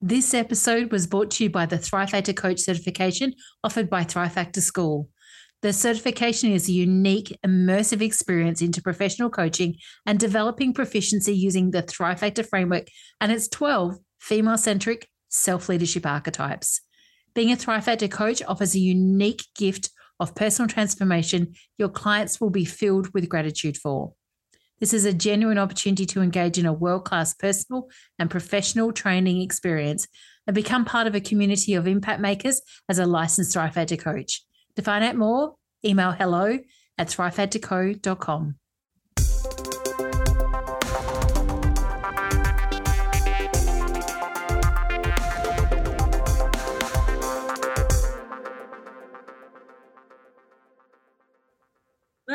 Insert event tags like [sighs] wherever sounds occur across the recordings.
This episode was brought to you by the Thrive Factor Coach certification offered by Thrive Factor School. The certification is a unique, immersive experience into professional coaching and developing proficiency using the Thrive Factor framework and its 12 female centric self leadership archetypes. Being a Thrive Factor coach offers a unique gift of personal transformation your clients will be filled with gratitude for. This is a genuine opportunity to engage in a world class personal and professional training experience and become part of a community of impact makers as a licensed Thrive coach. To find out more, email hello at thrivefactorco.com.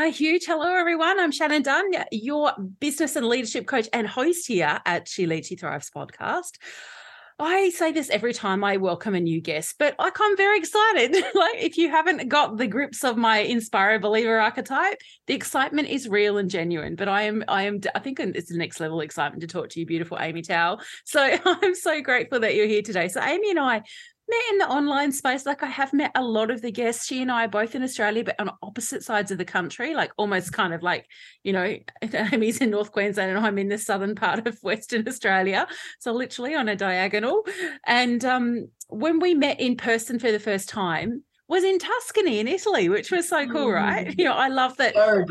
A huge hello, everyone. I'm Shannon Dunn, your business and leadership coach and host here at She Leads, She Thrives podcast. I say this every time I welcome a new guest, but like I'm very excited. [laughs] like if you haven't got the grips of my inspire believer archetype, the excitement is real and genuine. But I am, I am, I think it's the next level excitement to talk to you, beautiful Amy Towle. So [laughs] I'm so grateful that you're here today. So Amy and I met in the online space. Like I have met a lot of the guests. She and I are both in Australia, but on opposite sides of the country, like almost kind of like, you know, [laughs] Amy's in North Queensland and I'm in the southern part of [laughs] Western Australia. So literally on a diagonal. And um, when we met in person for the first time, was in Tuscany in Italy, which was so cool, mm. right? [laughs] You know, I love that so,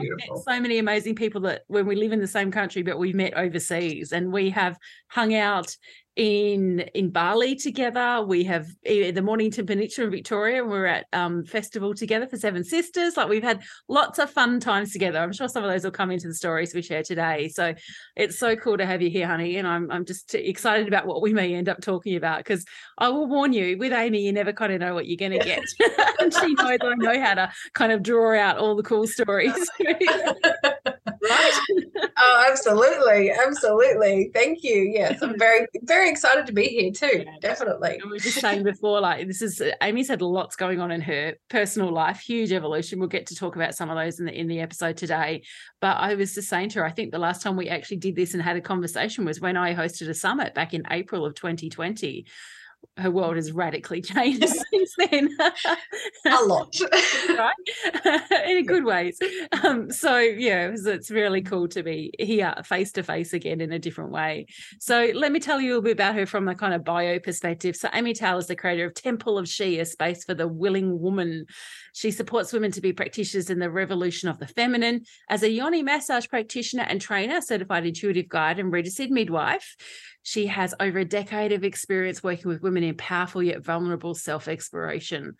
so many amazing people that when we live in the same country, but we've met overseas and we have hung out in in Bali together. We have the Mornington Peninsula in Victoria, and we're at um, festival together for Seven Sisters. Like we've had lots of fun times together. I'm sure some of those will come into the stories we share today. So it's so cool to have you here, honey. And I'm I'm just excited about what we may end up talking about because I will warn you, with Amy, you never kind of know what you're going to get, [laughs] and she knows I know how to kind of draw out all the cool stories. [laughs] right? oh, absolutely, absolutely. Thank you. Yes, I'm very very very excited to be here too. Yeah, Definitely. We were just saying before, like this is Amy's had lots going on in her personal life, huge evolution. We'll get to talk about some of those in the in the episode today. But I was just saying to her, I think the last time we actually did this and had a conversation was when I hosted a summit back in April of 2020 her world has radically [laughs] changed since then. a [laughs] lot, right? [laughs] In a good ways. Um, so yeah, it's, it's really cool to be here face to face again in a different way. So let me tell you a little bit about her from the kind of bio perspective. So Amy Towle is the creator of Temple of She, a space for the willing woman. She supports women to be practitioners in the revolution of the feminine. As a yoni massage practitioner and trainer, certified intuitive guide, and registered midwife, she has over a decade of experience working with women in powerful yet vulnerable self exploration.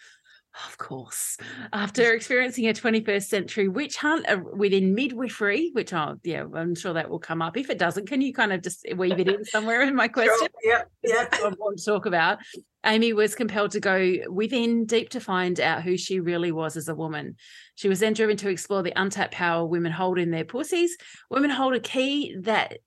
Of course. After [laughs] experiencing a 21st century witch hunt uh, within midwifery, which I'll, yeah, I'm sure that will come up. If it doesn't, can you kind of just weave it in somewhere in my question? Sure. Yeah, yeah. I want to talk about. Amy was compelled to go within deep to find out who she really was as a woman. She was then driven to explore the untapped power women hold in their pussies. Women hold a key that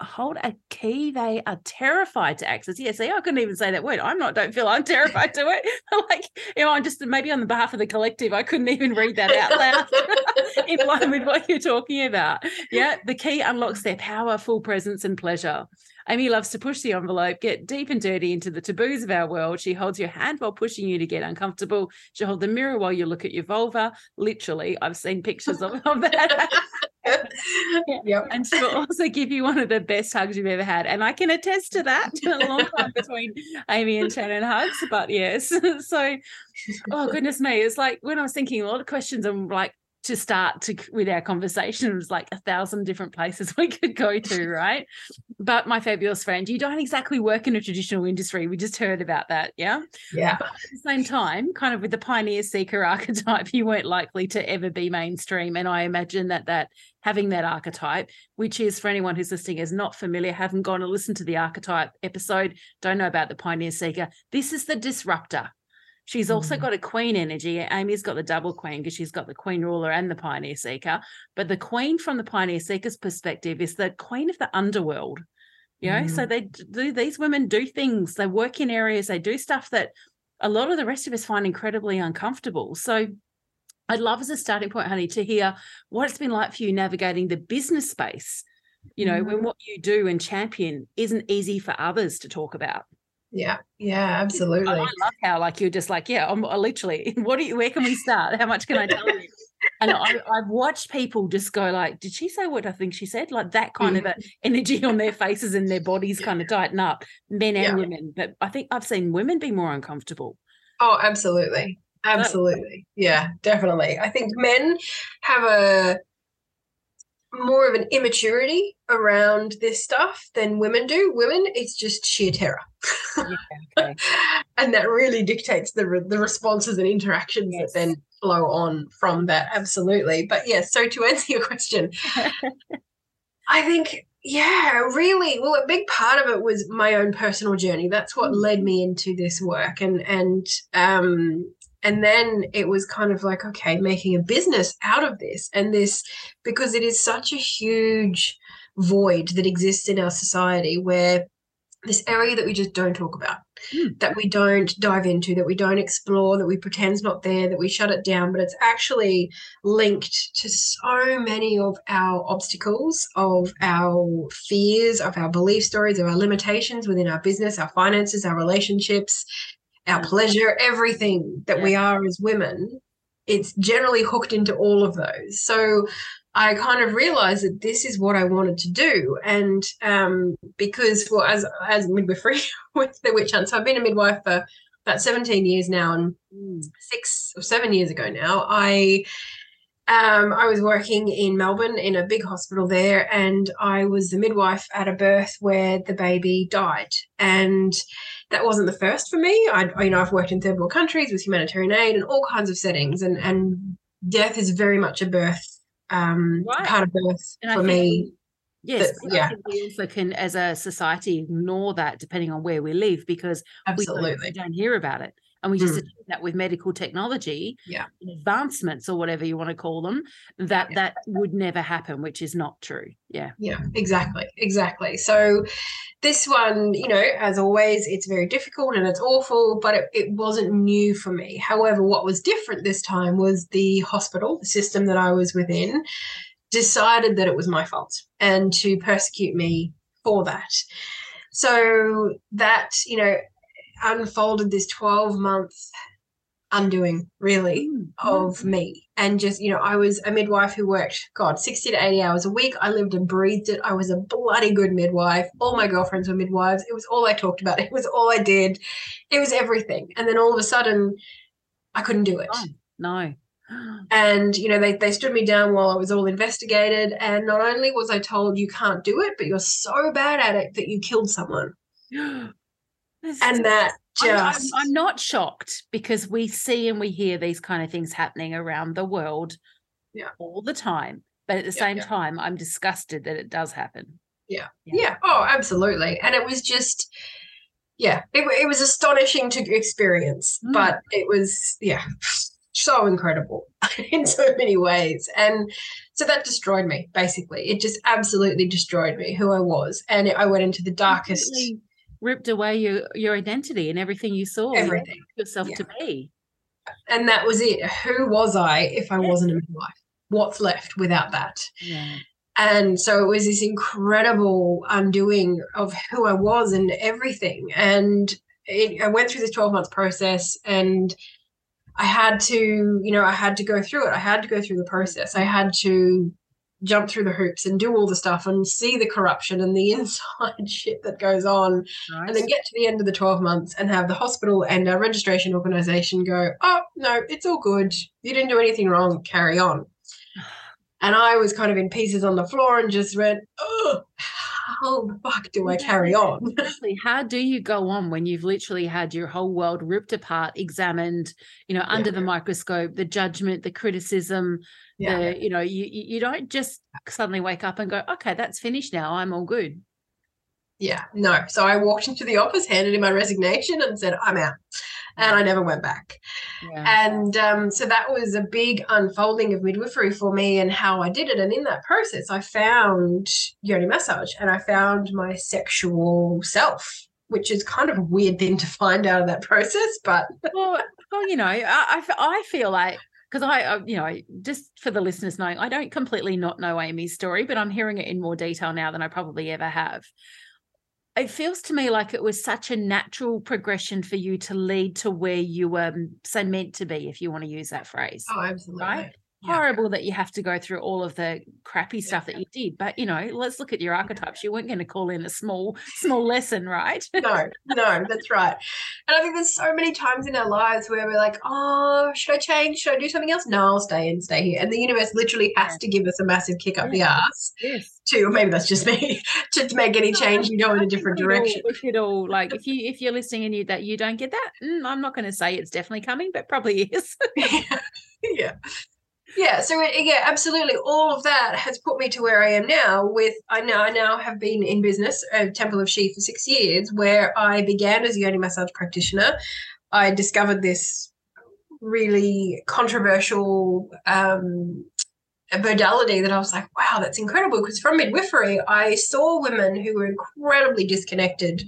hold a key they are terrified to access. Yeah, see, I couldn't even say that word. I'm not, don't feel I'm terrified to it. [laughs] like, you know, I'm just maybe on the behalf of the collective, I couldn't even read that out loud [laughs] in line with what you're talking about. Yeah, the key unlocks their power, full presence, and pleasure. Amy loves to push the envelope, get deep and dirty into the taboos of our world. She holds your hand while pushing you to get uncomfortable. She'll hold the mirror while you look at your vulva. Literally, I've seen pictures of, of that. [laughs] Yep. And she'll also give you one of the best hugs you've ever had. And I can attest to that. [laughs] a long time between Amy and Shannon hugs. But yes. [laughs] so, oh, goodness me. It's like when I was thinking a lot of questions, I'm like, to start to with our conversation it was like a thousand different places [laughs] we could go to right? But my fabulous friend you don't exactly work in a traditional industry. We just heard about that yeah? Yeah. But at the same time kind of with the pioneer seeker [laughs] archetype you weren't likely to ever be mainstream. And i imagine that that having that archetype which is for anyone who's listening is not familiar haven't gone to listen to the archetype episode don't know about the pioneer seeker this is the disruptor She's also Mm. got a queen energy. Amy's got the double queen because she's got the queen ruler and the pioneer seeker. But the queen, from the pioneer seeker's perspective, is the queen of the underworld. You know, so Mm. they do these women do things, they work in areas, they do stuff that a lot of the rest of us find incredibly uncomfortable. So I'd love as a starting point, honey, to hear what it's been like for you navigating the business space. You know, when Mhm. what you do and champion isn't easy for others to talk about. Yeah. Yeah, absolutely. I love how like you're just like, yeah, I'm I literally. [laughs] What do you? Where can we start? How much can I tell you? And I, I've watched people just go like, did she say what I think she said? Like that kind of a mm-hmm. energy on their faces and their bodies kind of tighten up, men and Yeah. women. But I think I've seen women be more uncomfortable. Oh, absolutely. Absolutely. Yeah, definitely. I think men have a more of an immaturity around this stuff than women do. Women, it's just sheer terror. [laughs] okay. and that really dictates the re- the responses and interactions Yes. that then flow on from that. Absolutely. But yes, so to answer your question, [laughs] I think, yeah, really. Well, a big part of it was my own personal journey. That's what Mm. led me into this work, and and um, and then it was kind of like, okay, making a business out of this, and this because it is such a huge void that exists in our society where this area that we just don't talk about, Mm. that we don't dive into, that we don't explore, that we pretend's not there, that we shut it down, but it's actually linked to so many of our obstacles, of our fears, of our belief stories, of our limitations within our business, our finances, our relationships, our pleasure, everything that we are as women. It's generally hooked into all of those. So I kind of realized that this is what I wanted to do. And um, because, well, as as midwifery [laughs] with the witch hunt, so I've been a midwife for about 17 years now, and Mm. six or seven years ago now, I um, I was working in Melbourne in a big hospital there, and I was the midwife at a birth where the baby died, and that wasn't the first for me. I, you know, I've worked in third world countries with humanitarian aid and all kinds of settings, and and death is very much a birth um, Right. part of birth And for think me. Yes, But, but I yeah. think we also can, as a society, ignore that depending on where we live because we don't, we don't hear about it. And we just Mm. that with medical technology, Yeah. advancements or whatever you want to call them, that Yeah. that would never happen, which is not true. Yeah. yeah, exactly, exactly. So this one, you know, as always, it's very difficult and it's awful, but it, it wasn't new for me. However, what was different this time was the hospital, the system that I was within, decided that it was my fault and to persecute me for that. So that, you know, unfolded this 12 month undoing, really Mm, of me. And just you know i was a midwife who worked god 60 to 80 hours a week. I lived and breathed it. I was a bloody good midwife. All my girlfriends were midwives. It was all i talked about. It was all i did. It was everything. And then all of a sudden i couldn't do it. Oh. No. [gasps] and you know they, they stood me down while i was all investigated. And not only was i told you can't do it but you're so bad at it that you killed someone [gasps] [gasps] and that I'm- I'm, I'm not shocked because we see and we hear these kind of things happening around the world Yeah. all the time. But at the Yeah, same yeah. time, I'm disgusted that it does happen. Yeah. Yeah. Yeah. Oh, absolutely. And it was just, yeah, it, it was astonishing to experience, Mm. but it was, yeah, so incredible [laughs] in so many ways. And so that destroyed me, basically. It just absolutely destroyed me, who I was. And I went into the darkest Completely ripped away your your identity and everything you saw you everything. yourself Yeah. to be. And that was it. Who was I if I Yeah. wasn't a midwife? What's left without that? Yeah. And so it was this incredible undoing of who I was and everything. And it, I went through this 12 month process and I had to, you know, I had to go through it. I had to go through the process. I had to jump through the hoops and do all the stuff and see the corruption and the [laughs] inside shit that goes on and then get to the end of the 12 months and have the hospital and our registration organization go, oh, no, it's all good. You didn't do anything wrong. Carry on. [sighs] And I was kind of in pieces on the floor and just went, oh, how the fuck do I carry on? [laughs] Exactly. How do you go on when you've literally had your whole world ripped apart, examined, you know, under the microscope, the judgment, the criticism, the, you know, you you don't just suddenly wake up and go, okay, that's finished now. I'm all good. Yeah, no. So I walked into the office, handed in my resignation, and said, I'm out. And I never went back. Yeah. And um, so that was a big unfolding of midwifery for me and how I did it. And in that process, I found yoni massage and I found my sexual self, which is kind of a weird thing to find out of that [laughs] process. But well, well, you know, I I feel like because I, uh, you know, just for the listeners knowing, I don't completely not know Amy's story, but I'm hearing it in more detail now than I probably ever have. It feels to me like it was such a natural progression for you to lead to where you were so meant to be, if you want to use that phrase. oh, absolutely. Right? Yeah. Horrible that you have to go through all of the crappy stuff that you did, but you know, let's look at your archetypes. You weren't going to call in a small, small lesson, right? no, no, that's right. And I think there's so many times in our lives where we're like, oh, should I change? Should I do something else? No, I'll stay and stay here. And the universe literally has Yeah. to give us a massive kick up the Yeah. ass Yes. to, or maybe that's just me, [laughs] to, to make any change and go in a different direction. We should all like if you if you're listening and you that you don't get that, mm, I'm not going to say it's definitely coming, but probably is. [laughs] yeah. Yeah, so it, yeah, absolutely. All of that has put me to where I am now. With I now I now have been in business at Temple of She for six years, where I began as a yoni massage practitioner. I discovered this really controversial um, modality that I was like, wow, that's incredible. Because from midwifery, I saw women who were incredibly disconnected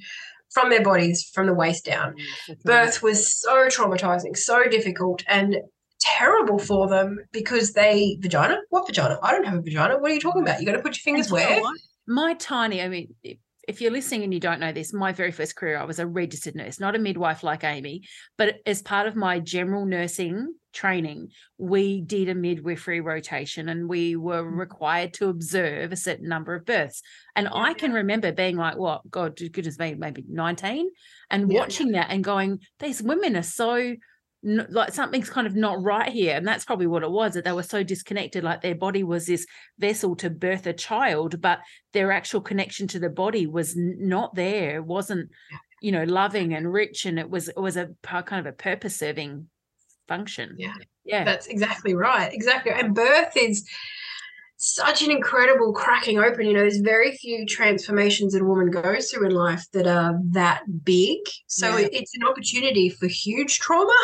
from their bodies from the waist down mm, birth was so traumatizing, so difficult, and terrible for them because they vagina. What vagina? I don't have a vagina. What are you talking about? You got to put your fingers you where? My tiny, I mean, if, you're listening and you don't know this, my very first career, I was a registered nurse, not a midwife like Amy, but as part of my general nursing training, we did a midwifery rotation and we were Mm. required to observe a certain number of births. And I can remember being like, what, God, goodness me, maybe 19, and Yeah. watching that and going, these women are so like something's kind of not right here and that's probably what it was that they were so disconnected like their body was this vessel to birth a child but their actual connection to the body was not there it wasn't you know loving and rich and it was it was a kind of a purpose serving function Yeah. yeah That's exactly right. Exactly. And birth is such an incredible cracking open. You know, there's very few transformations that a woman goes through in life that are that big. So Yeah. it's an opportunity for huge trauma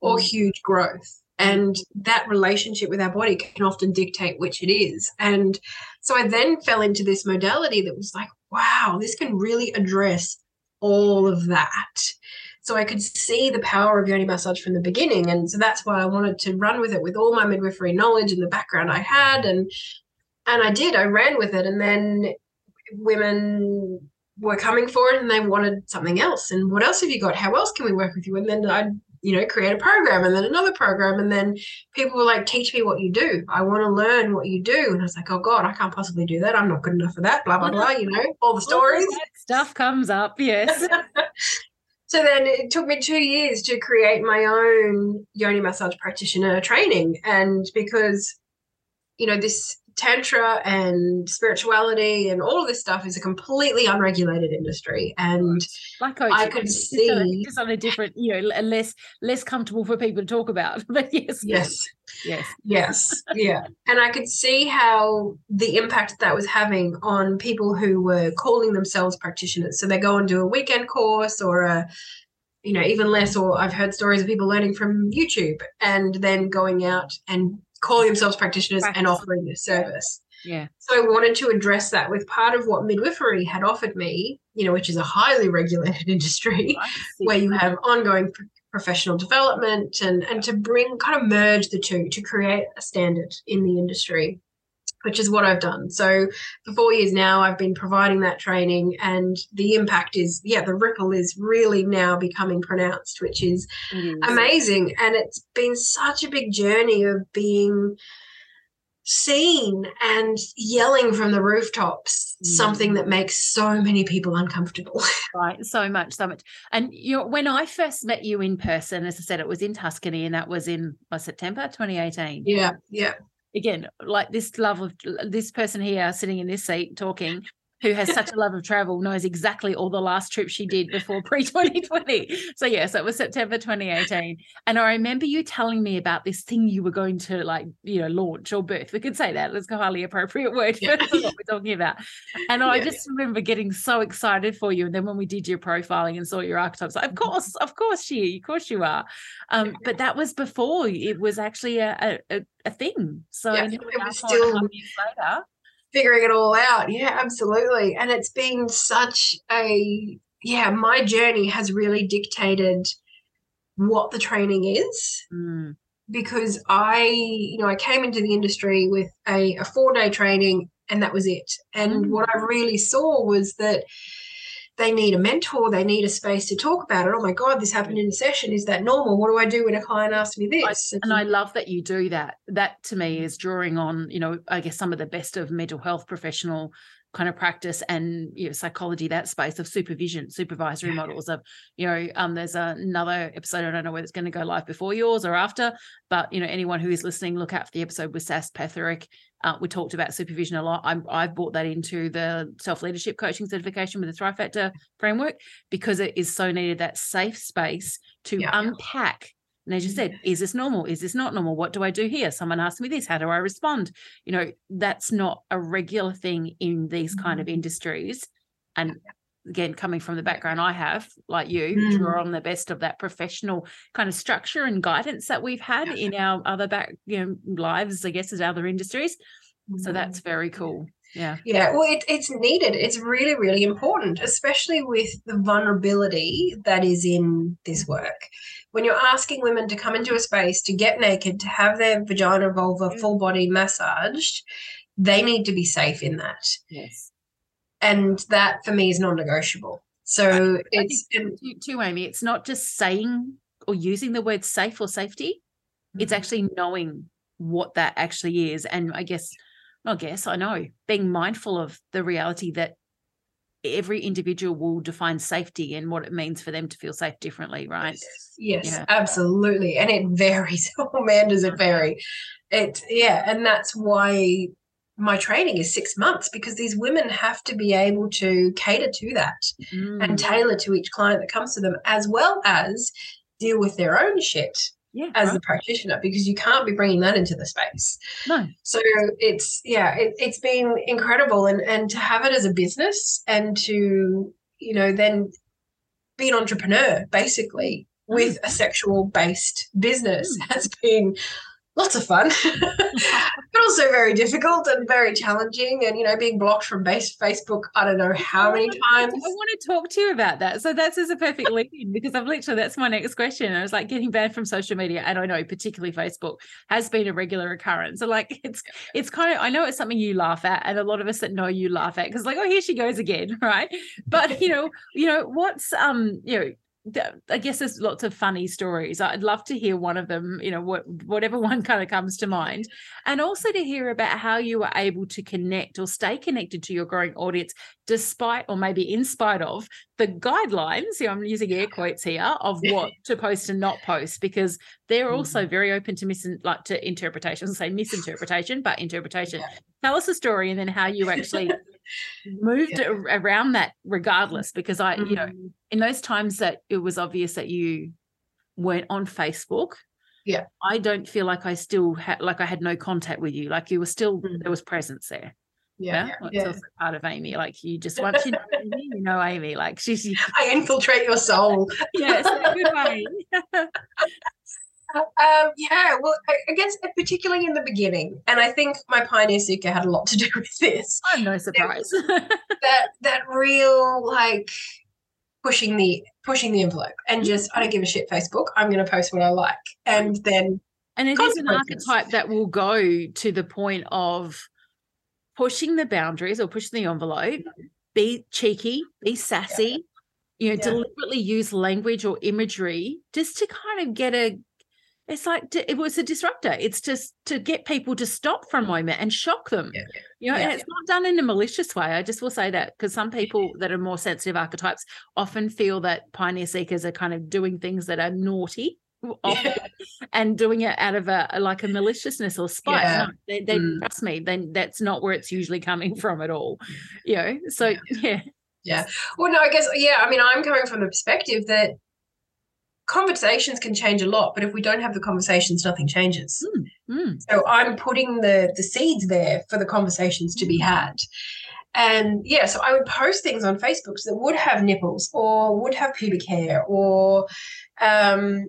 or Mm. huge growth. And that relationship with our body can often dictate which it is. And so I then fell into this modality that was like, wow, this can really address all of that. So I could see the power of yoni massage from the beginning. And so that's why I wanted to run with it with all my midwifery knowledge and the background I had. And and I did, I ran with it. And then women were coming for it and they wanted something else. And what else have you got? How else can we work with you? And then I, you know, create a program and then another program. And then people were like, teach me what you do. I want to learn what you do. And I was like, oh God, I can't possibly do that. I'm not good enough for that. Blah, blah, blah. You know, all the stories. that stuff comes up yes [laughs] So then it took me two years to create my own yoni massage practitioner training. And because, you know, this tantra and spirituality and all of this stuff is a completely unregulated industry. And like I could on a- see- just on a different you know less less comfortable for people to talk about [laughs] but yes yes, yes yes, yeah. And I could see how the impact that was having on people who were calling themselves practitioners. So they go and do a weekend course or a, you know, even less, or I've heard stories of people learning from YouTube and then going out and calling themselves practitioners and offering this service. yeah. So I wanted to address that with part of what midwifery had offered me, you know, which is a highly regulated [laughs] industry where you have ongoing p- professional development and and to bring kind of merge the two to create a standard in the industry which is what I've done. So for 4 years now I've been providing that training and the impact is yeah the ripple is really now becoming pronounced which is is. amazing and it's been such a big journey of being seen and yelling from the rooftops mm. something that makes so many people uncomfortable [laughs] right so much so much and you know when i first met you in person as i said it was in tuscany and that was in uh, september 2018 yeah yeah again like this love of this person here sitting in this seat talking who has such a love of travel, knows exactly all the last trips she did before [laughs] pre 2020. So, yes, yeah, so it was September 2018. And I remember you telling me about this thing you were going to like, you know, launch or birth. We could say that. It's a highly appropriate word yeah. what we're talking about. And I yeah, just remember getting so excited for you. And then when we did your profiling and saw your archetypes, like, of course, of course, she, of course you are. Um, but that was before it was actually a, a, a thing. So, yeah, it was still later figuring it all out. Yeah, absolutely. And it's been such a, yeah, my journey has really dictated what the training is. Mm. Because I, you know, I came into the industry with a, a four day training and that was it. And mm. what I really saw was that they need a mentor, they need a space to talk about it. Oh my God, this happened in a session. Is that normal? What do I do when a client asks me this? I, and I love that you do that. That to me is drawing on, you know, I guess some of the best of mental health professional kind of practice and you know psychology that space of supervision supervisory yeah. models of you know um there's another episode i don't know whether it's going to go live before yours or after but you know anyone who is listening look out for the episode with sas petherick uh, we talked about supervision a lot. I'm, I've brought that into the self leadership coaching certification with the Thrive Factor framework because it is so needed that safe space to yeah. unpack. And as you said, is this normal? Is this not normal? What do I do here? Someone asked me this. How do I respond? You know, that's not a regular thing in these kind of mm-hmm. industries. And again coming from the background I have, like you, mm. draw on the best of that professional kind of structure and guidance that we've had in our other back, you know, lives, I guess, as other industries. So that's mm. very cool. Yeah. Yeah. Well, it, it's needed. It's really, really important, especially with the vulnerability that is in this work. When you're asking women to come into a space to get naked, to have their vagina, vulva, mm. full body massaged, they need to be safe in that. Yes and that for me is non-negotiable. So I, it's I too, too amy it's not just saying or using the word safe or safety. Mm-hmm. it's actually knowing what that actually is and i guess i guess i know being mindful of the reality that every individual will define safety and what it means for them to feel safe differently right? Yes, yes yeah. absolutely and it varies. [laughs] Oh man does it vary. It yeah and that's why my training is six months because these women have to be able to cater to that mm. and tailor to each client that comes to them, as well as deal with their own shit yeah, as right. the practitioner because you can't be bringing that into the space. No. So it's yeah, it, it's been incredible, and and to have it as a business and to you know then be an entrepreneur basically mm. with a sexual based business mm. [laughs] has been lots of fun, [laughs] but also very difficult and very challenging. And, you know, being blocked from base Facebook, I don't know how many times. I want to talk to you about that. So that's as a perfect link because I've literally, that's my next question. I was like, getting banned from social media, and I know particularly Facebook has been a regular occurrence. So, like, it's, it's kind of, I know it's something you laugh at, and a lot of us that know you laugh at because, like, oh, here she goes again, [laughs] right? But, you know, you know, what's, um, you know, I guess there's lots of funny stories. I'd love to hear one of them, you know, what, whatever [laughs] one kind of comes to mind. And also to hear about how you were able to connect or stay connected to your growing audience, despite or maybe in spite of the guidelines, you know, I'm using air quotes here, of [laughs] what to post and not post, because they're also mm-hmm. very open to mis like to interpretation. I say misinterpretation, but interpretation. Yeah. Tell us a story and then how you actually moved [laughs] yeah. around that regardless because i mm-hmm. you know mm-hmm. in those times that it was obvious that you weren't on facebook yeah i don't feel like i still had like i had no contact with you like you were still mm-hmm. there was presence there yeah, yeah, yeah. it's also part of Amy. Like you just once you know Amy, you know Amy. Like she's. [laughs] I infiltrate your soul. [laughs] yes, good way. [laughs] Um, yeah, well, I, I, guess particularly in the beginning, and I think my pioneer seeker had a lot to do with this. I'm no surprise. that that real like pushing the pushing the envelope and just I don't give a shit. Facebook, I'm going to post what I like, and then and it is an archetype that will go to the point of pushing the boundaries or pushing the envelope. Mm-hmm. Be cheeky, be sassy. Yeah. You know, yeah. deliberately use language or imagery just to kind of get a it's like to, it was a disruptor. It's just to get people to stop for a moment and shock them. Yeah. You know, Yeah. and it's not done in a malicious way. I just will say that because some people mm-hmm. that are more sensitive archetypes often feel that pioneer seekers are kind of doing things that are naughty. [laughs] and doing it out of a like a maliciousness or spite. Yeah. No, they, they Mm. trust me. Then that's not where it's usually coming [laughs] from at all. You know, so [laughs] yeah, yeah, Well, no, I guess, yeah, I mean, I'm coming from the perspective that conversations can change a lot, but if we don't have the conversations, nothing changes. Mm, So I'm putting the the seeds there for the conversations to be had. And yeah, so I would post things on Facebook that would have nipples or would have pubic hair or um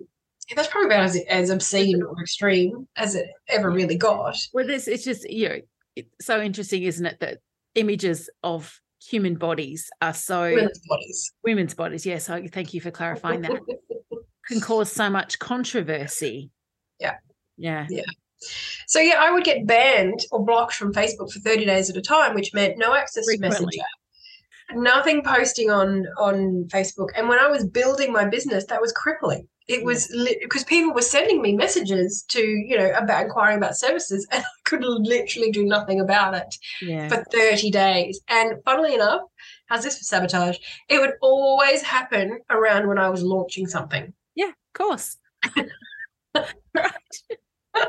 that's probably about as, as obscene or extreme as it ever really got. Well, this it's just you know it's so interesting, isn't it? That images of human bodies are so Women's bodies. women's bodies. Yes, I thank you for clarifying that. [laughs] Can cause so much controversy. Yeah. Yeah. Yeah. So yeah, I would get banned or blocked from Facebook for 30 days at a time, which meant no access to Messenger, nothing posting on on Facebook. And when I was building my business, that was crippling. It mm. was because people were sending me messages to you know about inquiring about services, [laughs] and I could literally do nothing about it Yeah. for 30 days. And funnily enough, how's this for sabotage? It would always happen around when I was launching something. yeah, of course. [laughs] right. [laughs]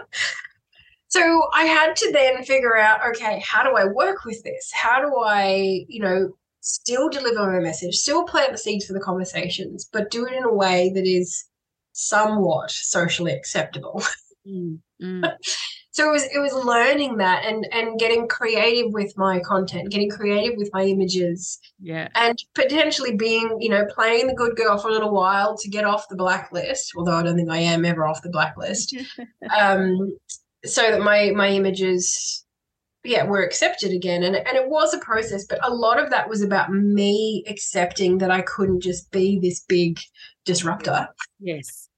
so I had to then figure out, okay, how do I work with this? How do I, you know, still deliver my message, still plant the seeds for the conversations, but do it in a way that is somewhat socially acceptable. [laughs] Mm, mm, so it was it was learning that and and getting creative with my content, getting creative with my images, yeah. and potentially being, you know, playing the good girl for a little while to get off the blacklist, although I don't think I am ever off the blacklist. [laughs] um, so that my my images yeah we were accepted again and and it was a process but a lot of that was about me accepting that I couldn't just be this big disruptor yes.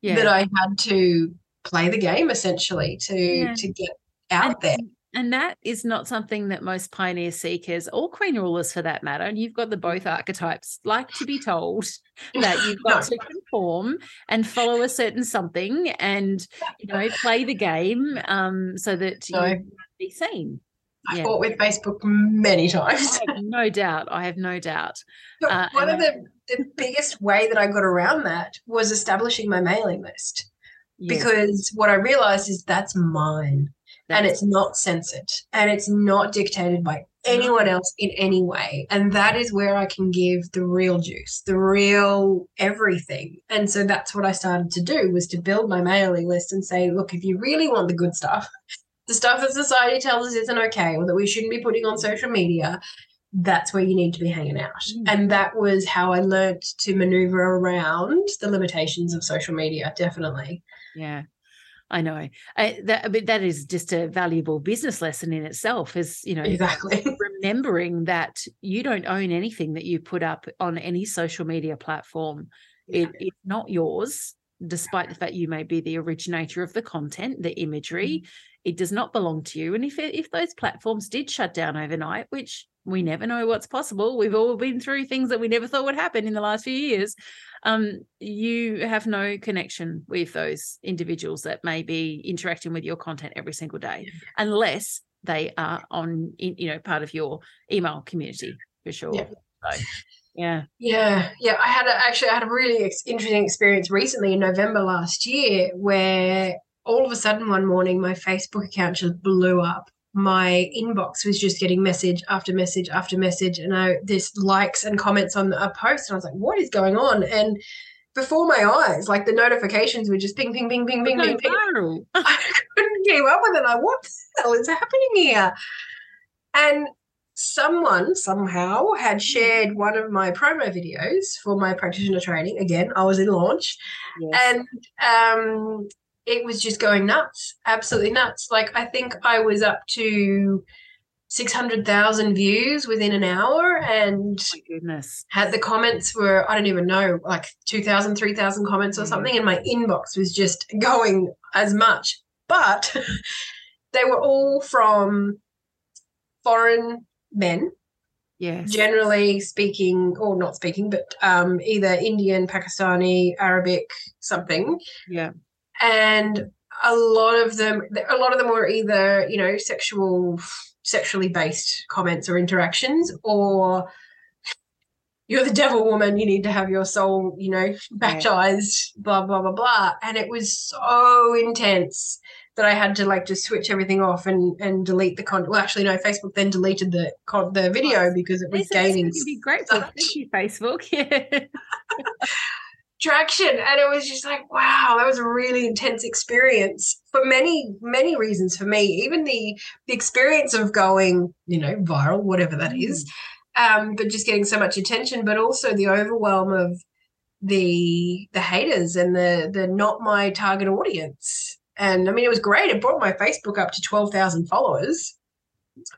Yeah. that I had to play the game essentially to Yeah. to get out there And, and that is not something that most pioneer seekers or queen rulers for that matter, and you've got the both archetypes, like to be told [laughs] that you've got No. to conform and follow a certain something and you know play the game um so that No. you be seen. I yeah. fought with Facebook many times no doubt. I have no doubt. Uh, one of the, the biggest way that I got around that was establishing my mailing list Yes, because what I realized is that's mine and that's- it's not censored and it's not dictated by anyone else in any way. And that is where I can give the real juice, the real everything. And so that's what I started to do was to build my mailing list and say, look, if you really want the good stuff, the stuff that society tells us isn't okay or that we shouldn't be putting on social media, that's where you need to be hanging out. Mm. And that was how I learned to maneuver around the limitations of social media, definitely. yeah. I know. I, that mean, that is just a valuable business lesson in itself. Is you know Exactly. [laughs] remembering that you don't own anything that you put up on any social media platform. It, it's not yours, despite the fact you may be the originator of the content, the imagery. It does not belong to you. And if if those platforms did shut down overnight, which we never know what's possible, we've all been through things that we never thought would happen in the last few years. Um, you have no connection with those individuals that may be interacting with your content every single day, unless they are on, in, you know, part of your email community for sure. Yeah. So, yeah. Yeah, yeah. I had a, actually I had a really ex- interesting experience recently in November last year, where all of a sudden one morning my Facebook account just blew up. My inbox was just getting message after message after message, and I this likes and comments on a post, and I was like, "What is going on?" And before my eyes, like the notifications were just ping, ping, ping, ping, ping, ping, ping. [laughs] I couldn't keep up with it. Like, what the hell is happening here? And someone somehow had shared one of my promo videos for my practitioner training. Again, I was in launch, Yes. and um, it was just going nuts, absolutely nuts. Like I think I was up to six hundred thousand views within an hour, and Oh goodness. had the comments were I don't even know like 2,000 3,000 comments or Mhm. something and my inbox was just going as much but [laughs] they were all from foreign men Yes. generally speaking or not speaking but um, either Indian Pakistani Arabic something yeah. and a lot of them a lot of them were either you know sexual sexually based comments or interactions or you're the devil woman you need to have your soul you know baptized yeah. blah blah blah blah and it was so intense that I had to like just switch everything off and and delete the content. Well, actually, no. Facebook then deleted the the video because it was gaining. Be great for Thank you, Facebook. [laughs] Yeah. traction and it was just like wow that was a really intense experience for many many reasons for me even the the experience of going you know viral whatever that mm. is um but just getting so much attention but also the overwhelm of the the haters and the the not my target audience and i mean it was great it brought my facebook up to 12,000 followers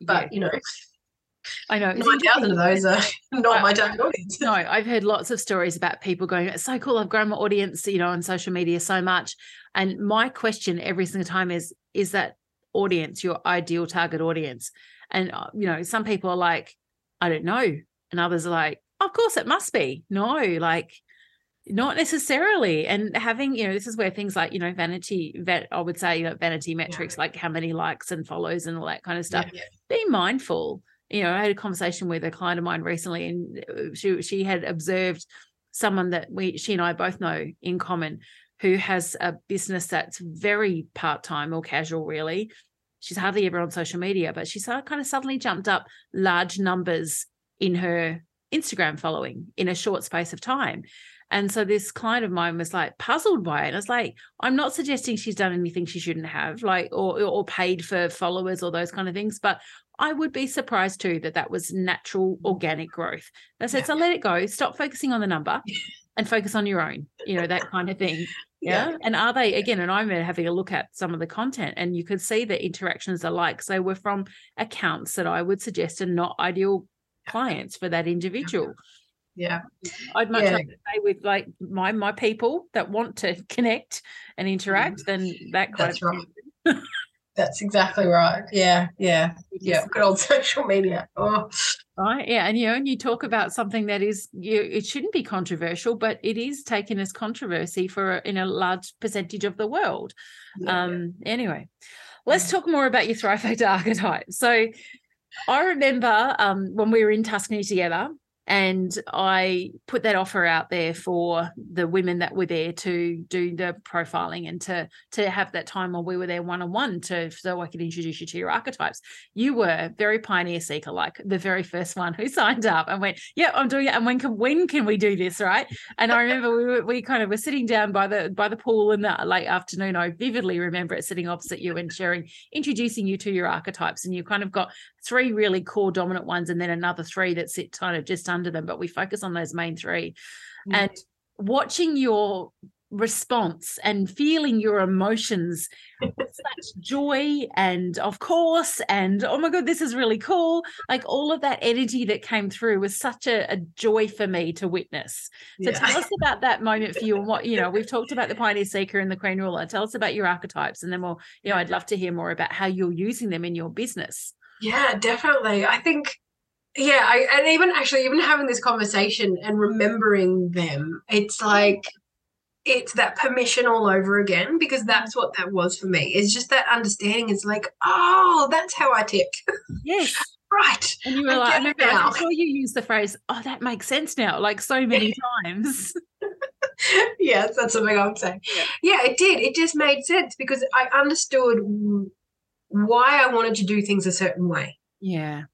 but yeah. you know I know. Nine thousand of those are [laughs] not my target audience. No, I've heard lots of stories about people going, "It's so cool! I've grown my audience, you know, on social media so much." And my question every single time is, "Is that audience your ideal target audience?" And uh, you know, some people are like, "I don't know," and others are like, "Of course, it must be." No, like not necessarily and having you know this is where things like you know vanity vet i would say you know, vanity metrics yeah. like how many likes and follows and all that kind of stuff yeah, yeah. be mindful you know, I had a conversation with a client of mine recently, and uh, she she had observed someone that we she and I both know in common who has a business that's very part time or casual, really. She's hardly ever on social media, but she's kind of suddenly jumped up large numbers in her Instagram following in a short space of time. And so this client of mine was like puzzled by it. And I was like, I'm not suggesting she's done anything she shouldn't have, like, or or paid for followers or those kind of things. But I would be surprised too that that was natural organic growth. I said, yeah. so let it go. Stop focusing on the number [laughs] and focus on your own, you know, that kind of thing. Yeah? yeah. And are they, again, and I'm having a look at some of the content and you could see the interactions are like. So we're from accounts that I would suggest are not ideal clients for that individual. Yeah. I'd much yeah. rather stay with like my my people that want to [laughs] connect and interact mm. than that kind That's of right. [laughs] That's exactly right. Yeah, yeah, yeah. Good old [laughs] social media. Oh. Right. Yeah. And you know, and you talk about something that is you it shouldn't be controversial, but it is taken as controversy for in a large percentage of the world. Yeah, um, yeah. anyway, let's talk more about your Thrive archetype. So I remember um, when we were in Tuscany together, and I put that offer out there for the women that were there to do the profiling and to to have that time while we were there one on one to so I could introduce you to your archetypes. You were very pioneer seeker, like the very first one who [laughs] signed up and went, "Yeah, I'm doing it." And when can when can we do this, right? And I remember we were, we kind of were sitting down by the by the pool in the late afternoon. I vividly remember it sitting opposite you and sharing, introducing you to your archetypes, and you kind of got three really core dominant ones and then another three that sit kind of just under them but we focus on those main three. Mm. and watching your response and feeling your emotions [laughs] such joy and of course and oh my god this is really cool. Like all of that energy that came through was such a, a joy for me to witness. So yeah. tell us about that moment for you and what you know we've talked about the [laughs] pioneer seeker and the queen ruler. Tell us about your archetypes and then we'll you know i'd love to hear more about how you're using them in your business yeah, definitely. I think yeah, I, and even actually even having this conversation and remembering them, it's like it's that permission all over again because mm-hmm. that's what that was for me. It's just that understanding. is like, oh, that's how I tick. Yes. [laughs] right. And you were I like, I remember I'm sure you use the phrase, oh, that makes sense now, like so [laughs] many times. yes, that's something I'm saying. Yeah. yeah, it did. It just made sense because I understood why I wanted to do things a certain way. Yeah.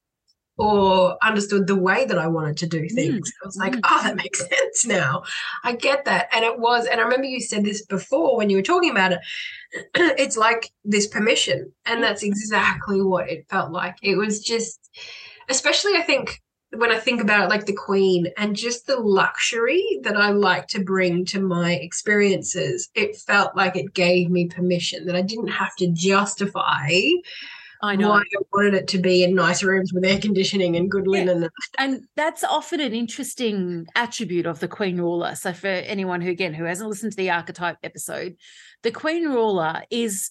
Or understood the way that I wanted to do mm, things. Mm. I was like, mm. oh, that makes [laughs] sense now. I get that. And it was, and I remember you said this before when you were talking about it. [clears throat] it's like this permission. And that's exactly what it felt like. It was just, especially, I think, when I think about it, like the Queen and just the luxury that I like to bring to my experiences, it felt like it gave me permission that I didn't have to justify. I know. Why I wanted it to be in nice rooms with air conditioning and good linen. Yeah. And that's often an interesting attribute of the Queen Ruler. So, for anyone who, again, who hasn't listened to the archetype episode, the Queen Ruler is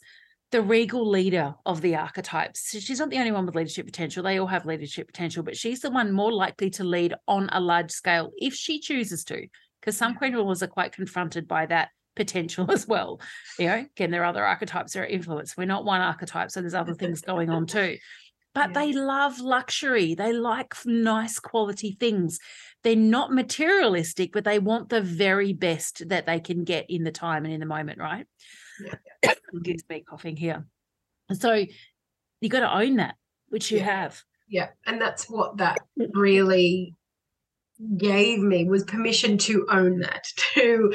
the regal leader of the archetypes. She's not the only one with leadership potential. They all have leadership potential, but she's the one more likely to lead on a large scale if she chooses to. Because some mm. queen rulers are quite confronted by that potential [laughs] as well. You know, again, there are other archetypes that are influenced. We're not one archetype, so there's other [laughs] things going on too. But yeah. they love luxury. They like nice quality things. They're not materialistic, but they want the very best that they can get in the time and in the moment, right? Yeah. Excuse [coughs] me, coughing here. So you got to own that, which you yeah. have. Yeah. And that's what that really gave me was permission to own that, [laughs] to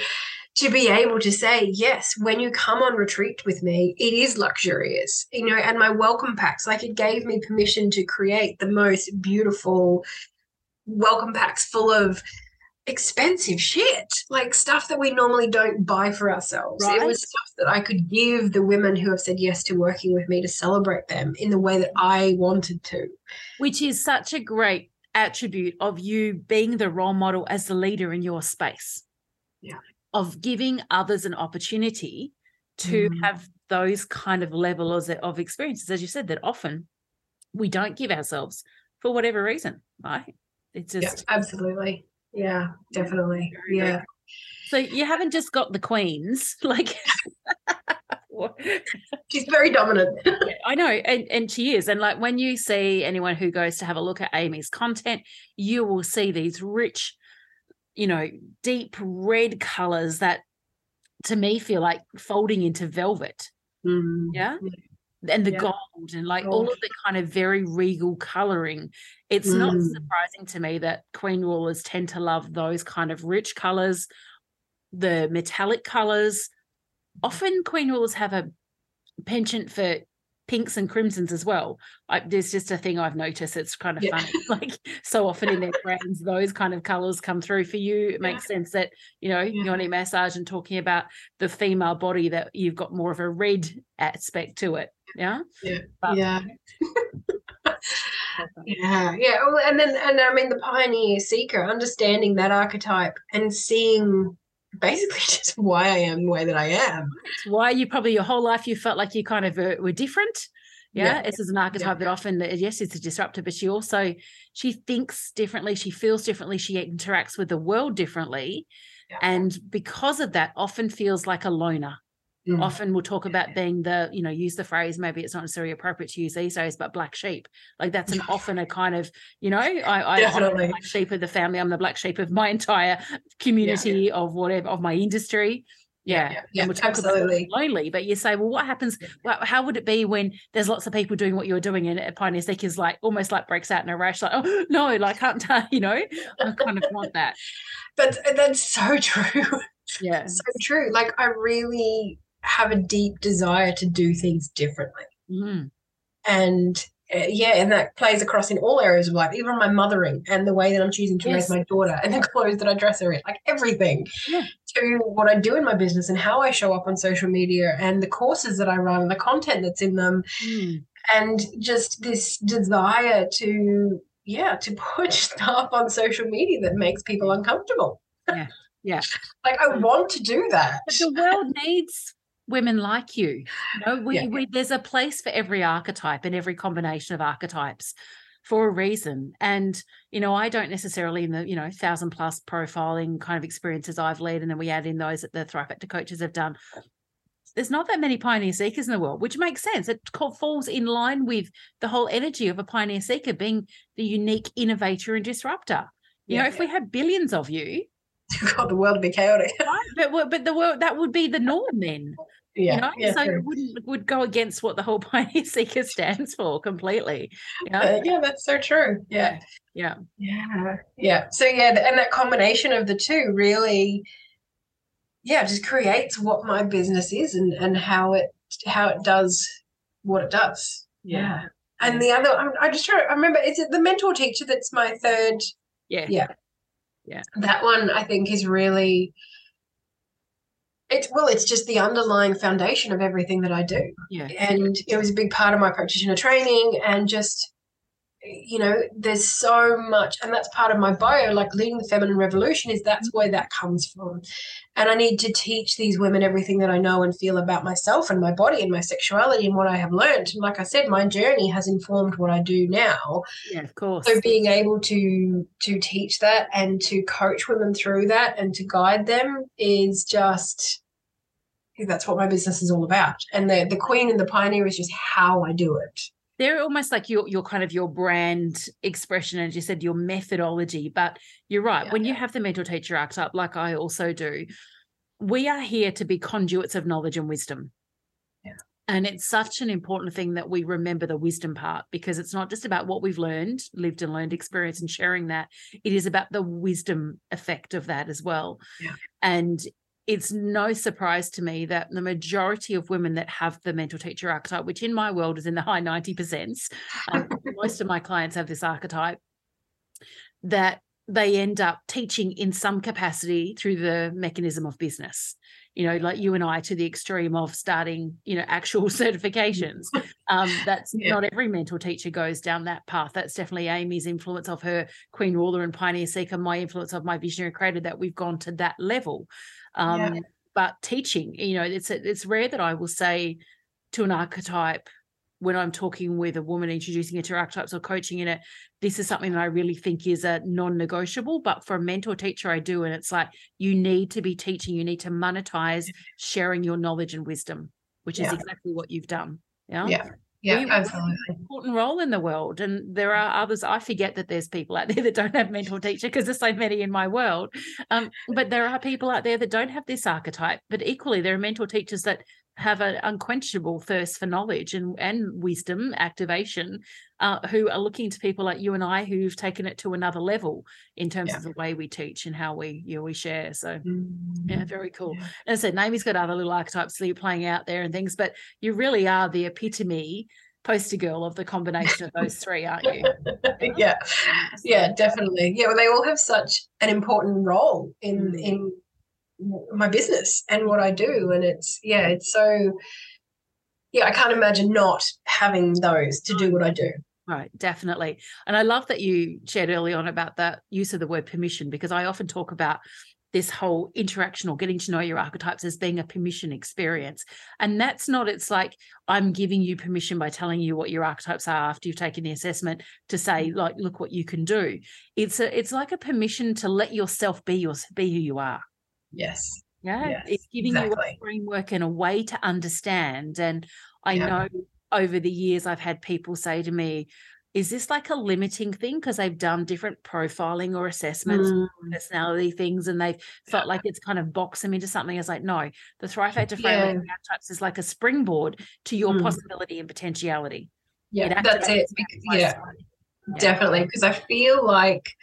to be able to say, yes, when you come on retreat with me, it is luxurious, you know, and my welcome packs, like it gave me permission to create the most beautiful welcome packs full of expensive shit, like stuff that we normally don't buy for ourselves. Right. It was stuff that I could give the women who have said yes to working with me to celebrate them in the way that I wanted to. Which is such a great attribute of you being the role model as the leader in your space. Yeah. Of giving others an opportunity to mm. have those kind of levels of experiences, as you said, that often we don't give ourselves for whatever reason, right? It's just yeah, absolutely. Yeah, definitely. Yeah. So you haven't just got the queens, [laughs] like [laughs] she's very dominant. I know, and, and she is. And like when you see anyone who goes to have a look at Amy's content, you will see these rich, you know, deep red colors that to me feel like folding into velvet. Mm. Yeah and the yeah. gold and like gold. all of the kind of very regal coloring. It's mm. not surprising to me that queen rulers tend to love those kind of rich colors, the metallic colors. Often queen rulers have a penchant for pinks and crimsons as well. Like there's just a thing I've noticed. It's kind of yeah. funny. [laughs] Like so often in their [laughs] brands, those kind of colors come through for you. It makes yeah. sense that you know yeah. yoni massage and talking about the female body that you've got more of a red aspect to it. Yeah. Yeah. But, yeah. [laughs] yeah. Yeah. Well, and then and I mean the pioneer seeker, understanding that archetype and seeing basically [laughs] just why I am the way that I am. It's why you probably your whole life you felt like you kind of uh, were different. Yeah, yeah. this is an archetype yeah. that often uh, yes, it's a disruptor, but she also she thinks differently, she feels differently, she interacts with the world differently, yeah. and because of that, often feels like a loner. Mm. Often we'll talk about being the, you know, use the phrase, maybe it's not necessarily appropriate to use these days, but black sheep. Like that's an [laughs] often a kind of, you know, I, I, am the black sheep of the family. I'm the black sheep of my entire community yeah, yeah. of whatever, of my industry. Yeah, yeah, yeah, we'll absolutely lonely. But you say, well, what happens? Well, how would it be when there's lots of people doing what you're doing, and Pioneer Seeker is like almost like breaks out in a rash, like, oh [gasps] no, like can't [laughs] you know? I kind of want that. But that's so [laughs] true. Yeah, so true. Like I really have a deep desire to do things differently. Mm. And uh, yeah, and that plays across in all areas of life, even my mothering and the way that I'm choosing to yes. raise my daughter and the [laughs] clothes that I dress her in, like everything yeah. to what I do in my business and how I show up on social media and the courses that I run and the content that's in them. Mm. And just this desire to, yeah, to put [laughs] stuff on social media that makes people uncomfortable. Yeah. Yeah. [laughs] like I want to do that. But the world needs women like you. You know, we, yeah. we there's a place for every archetype and every combination of archetypes for a reason. And, you know, I don't necessarily in the, you know, thousand plus profiling kind of experiences I've led, and then we add in those that the Thrive Factor coaches have done. There's not that many pioneer seekers in the world, which makes sense. It falls in line with the whole energy of a pioneer seeker being the unique innovator and disruptor. You yeah, know, if yeah. we had billions of you, [laughs] God, the world would be chaotic. [laughs] Right? But but the world that would be the norm then. Yeah, you know? yeah, so true. it wouldn't would go against what the whole [laughs] Pioneer Seeker stands for completely. Yeah, uh, yeah, that's so true. Yeah. yeah, yeah, yeah. So yeah, and that combination of the two really, yeah, just creates what my business is and and how it how it does what it does. Yeah. And the other, I just try. I remember, is it the mentor teacher that's my third? Yeah, yeah, yeah. That one I think is really it's well, it's just the underlying foundation of everything that I do. Yeah. And it was a big part of my practitioner training and just you know, there's so much, and that's part of my bio, like leading the feminine revolution, is that's where that comes from. And I need to teach these women everything that I know and feel about myself and my body and my sexuality and what I have learned. And like I said, my journey has informed what I do now. Yeah, of course. So being able to to teach that and to coach women through that and to guide them is just that's what my business is all about. And the the queen and the pioneer is just how I do it. They're almost like your your kind of your brand expression, as you said, your methodology. But you're right. Yeah. when you have the mentor teacher archetype, like I also do, we are here to be conduits of knowledge and wisdom. Yeah. And it's such an important thing that we remember the wisdom part because it's not just about what we've learned, lived and learned experience and sharing that. It is about the wisdom effect of that as well. Yeah. And it's no surprise to me that the majority of women that have the mentor teacher archetype, which in my world is in the high 90%, um, [laughs] most of my clients have this archetype, that they end up teaching in some capacity through the mechanism of business. You know like you and i to the extreme of starting you know actual [laughs] certifications. Um that's [laughs] Yeah. not every mentor teacher goes down that path. That's definitely amy's influence of her queen ruler and pioneer seeker my influence of my visionary creator that we've gone to that level um Yeah. but teaching you know it's it's rare that i will say to an archetype when I'm talking with a woman introducing it to archetypes or coaching in it, this is something that I really think is a non-negotiable. But for a mentor teacher, I do. And it's like you need to be teaching, you need to monetize sharing your knowledge and wisdom, which is exactly what you've done. Yeah. Yeah. Yeah, We- absolutely. Important role in the world. And there are others. I forget that there's people out there that don't have mentor teacher because there's so many in my world. Um, but there are people out there that don't have this archetype. But equally, there are mentor teachers that have an unquenchable thirst for knowledge and, and wisdom activation uh, who are looking to people like you and I who've taken it to another level in terms Yeah. of the way we teach and how we you know, we share. So Mm. yeah, very cool. Yeah. And I said, Naomi's got other little archetypes that you're playing out there and things, but you really are the epitome poster girl of the combination of those three, aren't you? [laughs] yeah, yeah, definitely. Yeah, well, they all have such an important role in Mm. in my business and what I do, and it's yeah, it's so. Yeah, I can't imagine not having those to do what I do. Right, definitely. And I love that you shared early on about that use of the word permission because I often talk about this whole interaction or getting to know your archetypes as being a permission experience. And that's not, it's like I'm giving you permission by telling you what your archetypes are after you've taken the assessment to say, mm-hmm. like, look what you can do. It's a it's like a permission to let yourself be your be who you are. Yes. Yeah. Yes, it's giving you a framework and a way to understand. And I Yeah. know over the years I've had people say to me, is this like a limiting thing? Because they've done different profiling or assessments, Mm, personality things, and they've felt like it's kind of boxed them into something. I was like, no, the Thrive Factor framework Yeah. archetypes is like a springboard to your Mm. possibility and potentiality. yeah, It that's it. most yeah, definitely. Because I feel like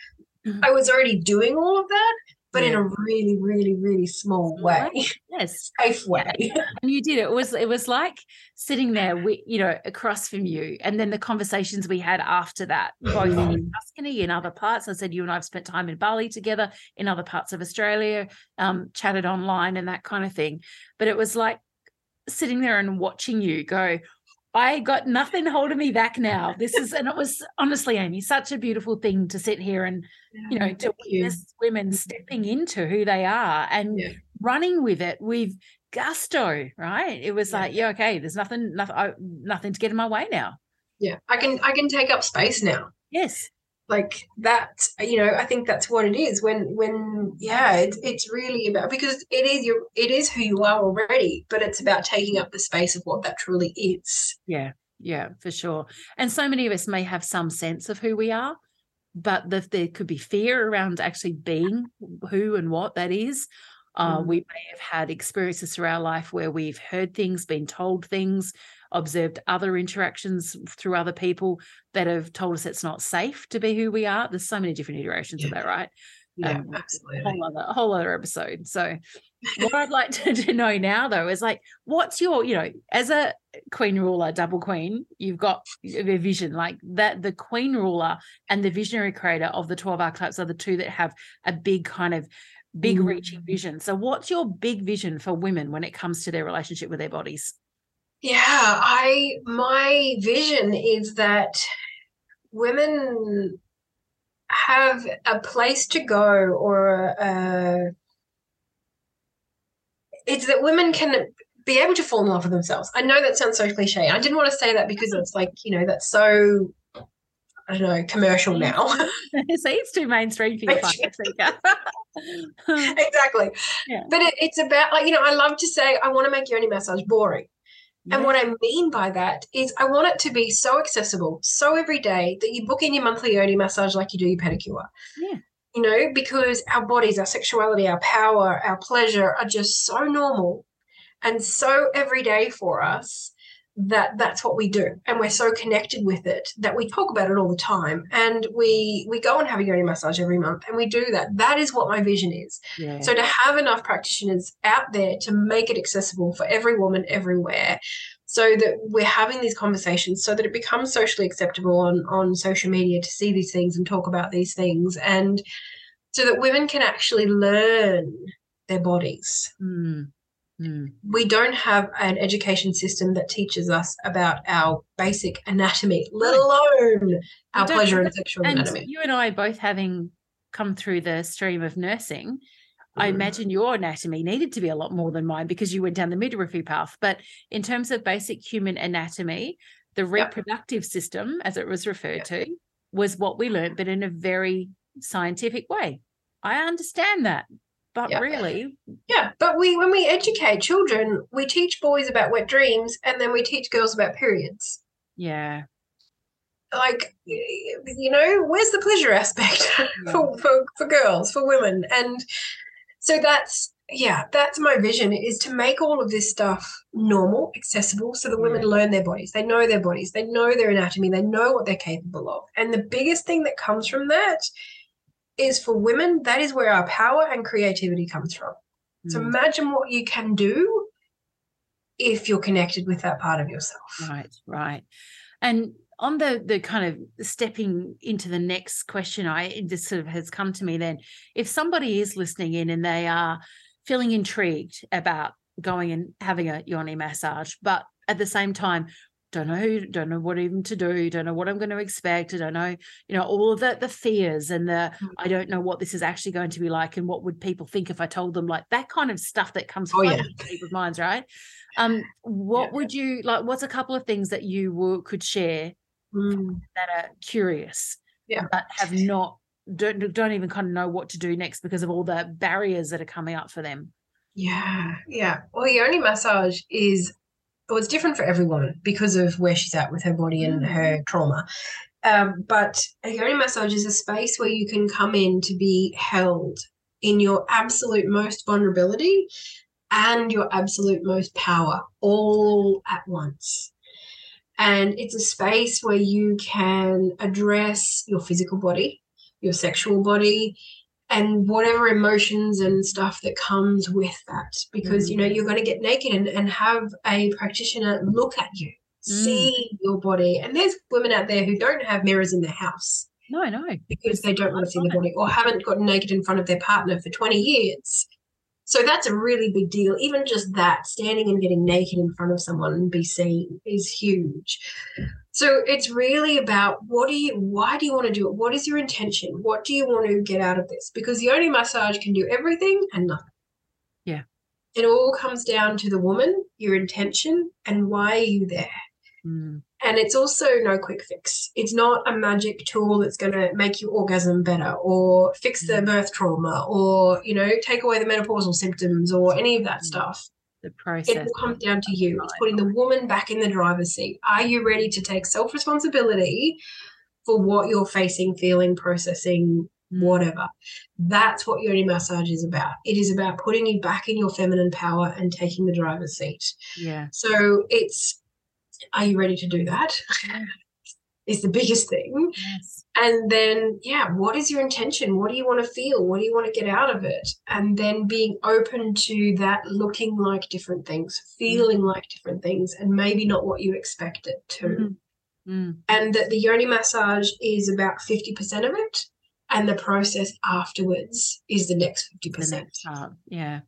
Mhm. I was already doing all of that, but in a really, really, really small way. [laughs] Yes. safe way. [laughs] and you did it. it was it was like sitting there we you know across from you and then the conversations we had after that both in tuscany in other parts i said you and i've spent time in bali together in other parts of australia um chatted online and that kind of thing but it was like sitting there and watching you go I got nothing holding me back now. This is, and it was honestly, Amy, such a beautiful thing to sit here and you know, to witness women mm-hmm. stepping into who they are and Yeah. running with it with gusto, right? It was Yeah. like, yeah, okay, there's nothing, nothing, nothing to get in my way now. Yeah, I can I can take up space now. Yes, like that you know i think that's what it is when when yeah it's it's really about because it is your it is who you are already but it's about taking up the space of what that truly is yeah, yeah, for sure. And so many of us may have some sense of who we are, but the, there could be fear around actually being who and what that is. Uh, Mm. We may have had experiences through our life where we've heard things, been told things, observed other interactions through other people that have told us it's not safe to be who we are. There's so many different iterations of that, right? yeah Um, absolutely a whole other whole other episode. So [laughs] what I'd like to, to know now though is like what's your, you know, as a queen ruler, double queen, you've got a vision like that the queen ruler and the visionary creator of the 12 archetypes are the two that have a big kind of big reaching Mm. vision. So what's your big vision for women when it comes to their relationship with their bodies? Yeah i my vision is that women have a place to go or a it's that women can be able to fall in love with themselves. I know that sounds so cliche. I didn't want to say that because it's like, you know, that's so I don't know, commercial now. [laughs] [laughs] See, it's too mainstream for your seeker. [laughs] exactly. Yeah. But it, it's about like, you know, I love to say I want to make yoni massage boring. And what I mean by that is I want it to be so accessible, so everyday that you book in your monthly yoni massage like you do your pedicure. Yeah. You know, because our bodies, our sexuality, our power, our pleasure are just so normal and so everyday for us that that's what we do. And we're so connected with it that we talk about it all the time. And we we go and have a yoni massage every month and we do that. That is what my vision is. Yeah. so to have enough practitioners out there to make it accessible for every woman everywhere so that we're having these conversations so that it becomes socially acceptable on on social media to see these things and talk about these things and so that women can actually learn their bodies. Mm. Mm. we don't have an education system that teaches us about our basic anatomy, let alone our pleasure and sexual And anatomy. you and I both having come through the stream of nursing, I Mhm. imagine your anatomy needed to be a lot more than mine because you went down the midwifery path. But in terms of basic human anatomy, the reproductive system, as it was referred to, was what we learned, but in a very scientific way. I understand that. But Yeah. really, Yeah, but we when we educate children, we teach boys about wet dreams and then we teach girls about periods. yeah. Like you know, where's the pleasure aspect [laughs] for, for for girls, for women? And so that's yeah, that's my vision is to make all of this stuff normal, accessible, so that women learn their bodies. They know their bodies, they know their anatomy, they know what they're capable of. And the biggest thing that comes from that is for women, that is where our power and creativity comes from. So Mm. imagine what you can do if you're connected with that part of yourself. Right, right. And on the the kind of stepping into the next question, I just sort of has come to me then. If somebody is listening in and they are feeling intrigued about going and having a yoni massage, but at the same time, don't know who, don't know what even to do, don't know what I'm going to expect, I don't know, you know, all of the the fears and the Mm. I don't know what this is actually going to be like and what would people think if I told them like that kind of stuff that comes Oh, flooding yeah. people's minds, right? Um, what Yeah. would you like? What's a couple of things that you will, could share Mm. that are curious, Yeah. but have not don't don't even kind of know what to do next because of all the barriers that are coming up for them? Yeah, yeah. Well, the yoni massage is well, it's different for every woman because of where she's at with her body and Mm. her trauma. Um, but a yoni massage is a space where you can come in to be held in your absolute most vulnerability and your absolute most power all at once. And it's a space where you can address your physical body, your sexual body, and whatever emotions and stuff that comes with that. Because, you know, you're going to get naked and, and have a practitioner look at you, Mm. see your body. And there's women out there who don't have mirrors in their house No, no. because they don't want to see their body or haven't gotten naked in front of their partner for 20 years. So that's a really big deal. Even just that, standing and getting naked in front of someone and be seen is huge. So it's really about what do you why do you want to do it? What is your intention? What do you want to get out of this? Because the yoni massage can do everything and nothing. Yeah. It all comes down to the woman, your intention, and why are you there? Mm. And it's also no quick fix. It's not a magic tool that's going to make you orgasm better or fix the Mm. birth trauma or, you know, take away the menopausal symptoms or any of that Mm. stuff. The It process. will come down to you. It's putting the woman back in the driver's seat. Are you ready to take self responsibility for what you're facing, feeling, processing, Mm. whatever? That's what yoni massage is about. It is about putting you back in your feminine power and taking the driver's seat. Yeah. So it's, are you ready to do that? Yeah. [laughs] is the biggest thing. Yes. And then, yeah, what is your intention? What do you want to feel? What do you want to get out of it? And then being open to that looking like different things, feeling like different things, and maybe not what you expect it to. Mhm. Mm. And that the yoni massage is about 50% of it. And the process afterwards is the next 50%. the next. Yeah.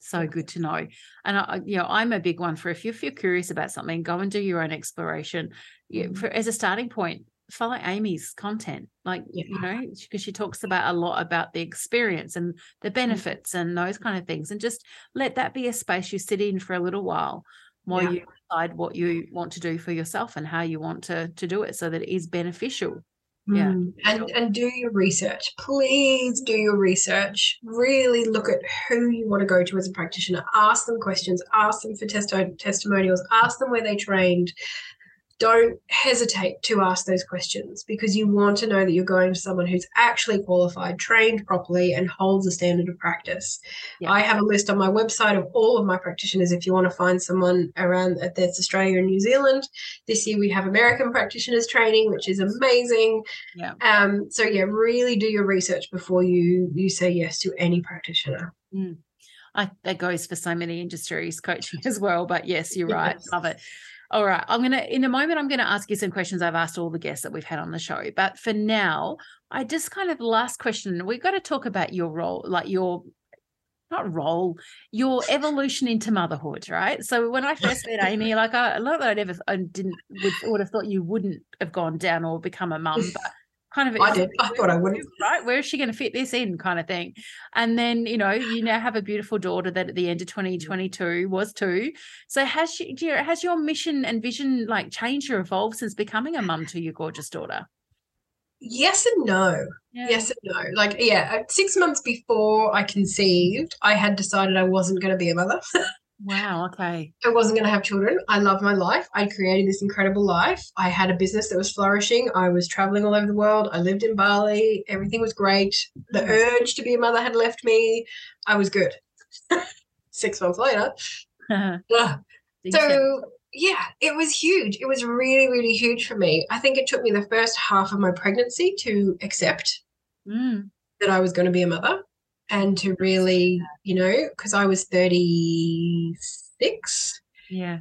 So good to know. And I, you know, I'm a big one for if you're curious about something, go and do your own exploration. You, Mm. for, as a starting point, follow Amy's content. Like, you know, because she talks about a lot about the experience and the benefits and those kind of things. And just let that be a space you sit in for a little while while Yeah. you decide what you want to do for yourself and how you want to to do it so that it is beneficial Yeah. Mm. And and do your research. Please do your research. Really look at who you want to go to as a practitioner. Ask them questions. Ask them for testo- testimonials. Ask them where they trained. Don't hesitate to ask those questions because you want to know that you're going to someone who's actually qualified, trained properly, and holds a standard of practice. Yeah. I have a list on my website of all of my practitioners if you want to find someone around that's Australia and New Zealand. This year we have American practitioners training, which is amazing. Yeah. Um, so yeah, really do your research before you you say yes to any practitioner. I, that goes for so many industries, coaching [laughs] as well. But yes, you're right. Yes. Love it. All right. I'm going to, in a moment, I'm going to ask you some questions I've asked all the guests that we've had on the show. But for now, I just kind of last question. We've got to talk about your role, like your, not role, your evolution into motherhood, right? So when I first met Amy, like I, not that I'd ever, I didn't, would, would have thought you wouldn't have gone down or become a mum, [laughs] but kind of I did. I thought I wouldn't. right where is she going to fit this in kind of thing and then you know you now have a beautiful daughter that at the end of 2022 mm. was two so has she you, has your mission and vision like changed or evolved since becoming a mum to your gorgeous daughter Yes and no. yeah. Yes and no. Like yeah, six months before I conceived, I had decided I wasn't going to be a mother. [laughs] wow okay I wasn't going to have children. I love my life. I created this incredible life. I had a business that was flourishing. I was traveling all over the world. I lived in Bali. Everything was great. The urge to be a mother had left me. I was good. [laughs] Six months later. [laughs] So, yeah, it was huge. It was really, really huge for me. I think it took me the first half of my pregnancy to accept Mm, that I was going to be a mother and to really, you know, because I was 36 yeah.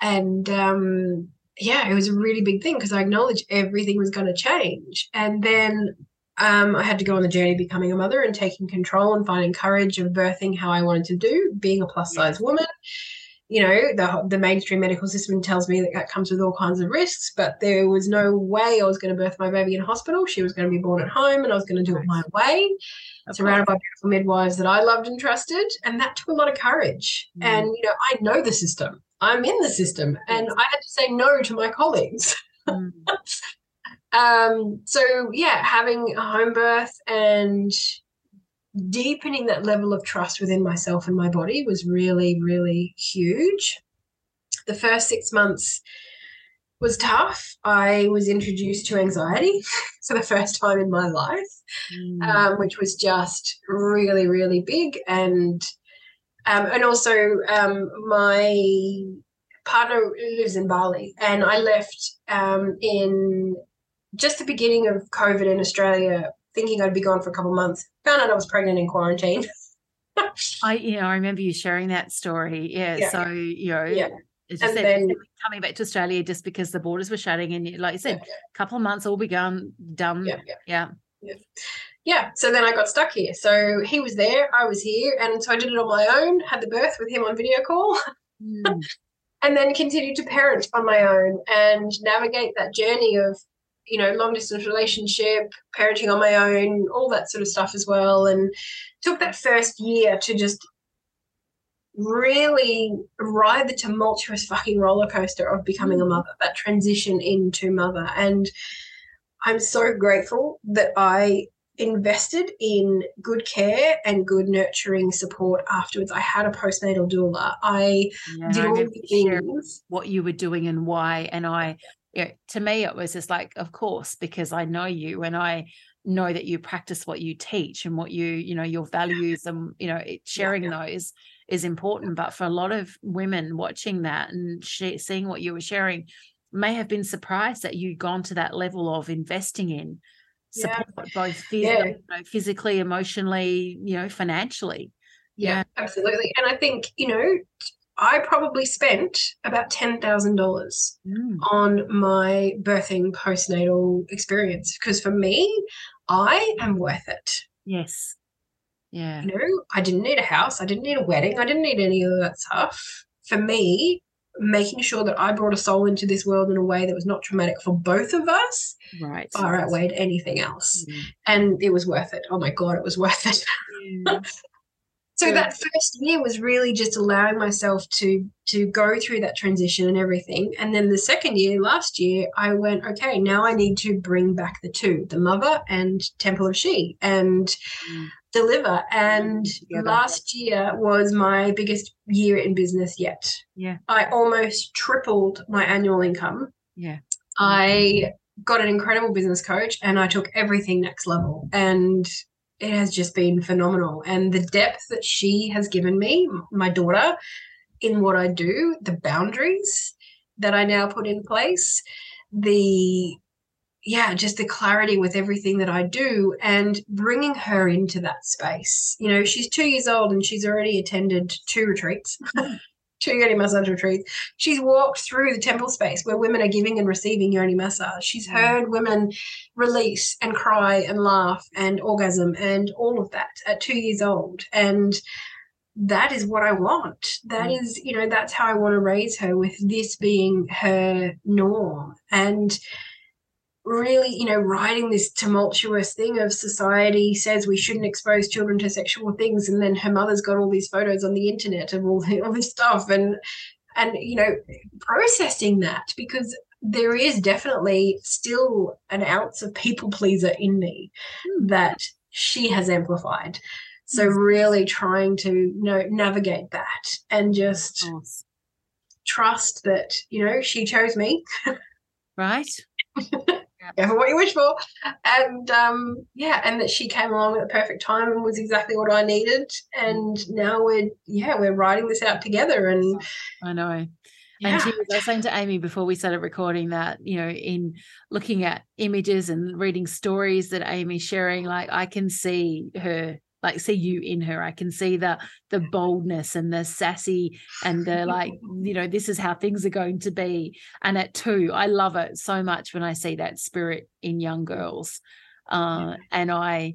And um yeah it was a really big thing because i acknowledged everything was going to change. And then um, I had to go on the journey of becoming a mother and taking control and finding courage of birthing how I wanted to do, being a plus size woman. You know, the the mainstream medical system tells me that that comes with all kinds of risks, but there was no way I was going to birth my baby in hospital. She was going to be born at home, and I was going to do it my way Of surrounded course. by beautiful midwives that I loved and trusted. And that took a lot of courage. Mm. And, you know, I know the system, I'm in the system, and I had to say no to my colleagues. Mm, [laughs] Um, so, yeah, having a home birth and deepening that level of trust within myself and my body was really, really huge. The first six months was tough. I was introduced to anxiety [laughs] for the first time in my life mm, um, which was just really, really big. And um, and also um, my partner lives in Bali, and I left um, in just the beginning of COVID in Australia, thinking I'd be gone for a couple of months. Found out I was pregnant in quarantine. [laughs] I you know I remember you sharing that story yeah, Yeah. so you know Yeah. As you And said then- coming back to Australia just because the borders were shutting and like you said yeah, a couple of months all begun done yeah, yeah. yeah yeah, so then I got stuck here. So he was there, I was here, and so I did it on my own. Had the birth with him on video call. Mm, [laughs] and then continued to parent on my own and navigate that journey of you know long distance relationship parenting on my own all that sort of stuff as well and took that first year to just really ride the tumultuous fucking roller coaster of becoming a mm. mother that transition into mother. And i'm so grateful that i invested in good care and good nurturing support afterwards. I had a postnatal doula. I yeah, did all the things. what you were doing and why and I yeah, to me it was just like of course because I know you and I know that you practice what you teach and what you you know your values and you know it, sharing yeah. those is important but for a lot of women watching that and seeing what you were sharing may have been surprised that you'd gone to that level of investing in Yeah. support both phys- Yeah. you know, physically emotionally you know financially Yeah, absolutely. And I think, you know, I probably spent about $10,000 Mm, on my birthing postnatal experience because for me, I am worth it. yes yeah You know, I didn't need a house, I didn't need a wedding, I didn't need any of that stuff. For me, making sure that I brought a soul into this world in a way that was not traumatic for both of us right far outweighed anything else. Mm. And it was worth it. Oh my God, it was worth it. Yeah. So that first year was really just allowing myself to to go through that transition and everything. And then the second year last year i went okay now i need to bring back the two the mother and temple of she and mm. deliver. And last year was my biggest year in business yet. Yeah. I almost tripled my annual income. Yeah. I got an incredible business coach and i took everything next level. And it has just been phenomenal. And the depth that she has given me, my daughter, in what I do, the boundaries that I now put in place, the yeah, just the clarity with everything that I do and bringing her into that space. You know, she's two years old and she's already attended two retreats. [laughs] two yoni massage retreats. She's walked through the temple space where women are giving and receiving yoni massage. She's heard women release and cry and laugh and orgasm and all of that at two years old. And that is what I want. That mm. you know, that's how I want to raise her with this being her norm. And really, you know, writing this tumultuous thing of society says we shouldn't expose children to sexual things, and then her mother's got all these photos on the internet of all, all this stuff, and and you know, processing that because there is definitely still an ounce of people pleaser in me mm. that she has amplified. So hmm. really trying to you know navigate that and just trust that you know she chose me. [laughs] right. [laughs] careful what you wish for. And um, yeah, and that she came along at the perfect time and was exactly what I needed. And now we're yeah, we're writing this out together. And I know. Yeah. And she was, I was saying to Amy before we started recording that, you know, in looking at images and reading stories that Amy's sharing, like I can see her like see you in her. I can see the the boldness and the sassy and the [laughs] like you know this is how things are going to be. And at two i love it so much when i see that spirit in young girls. Uh, and i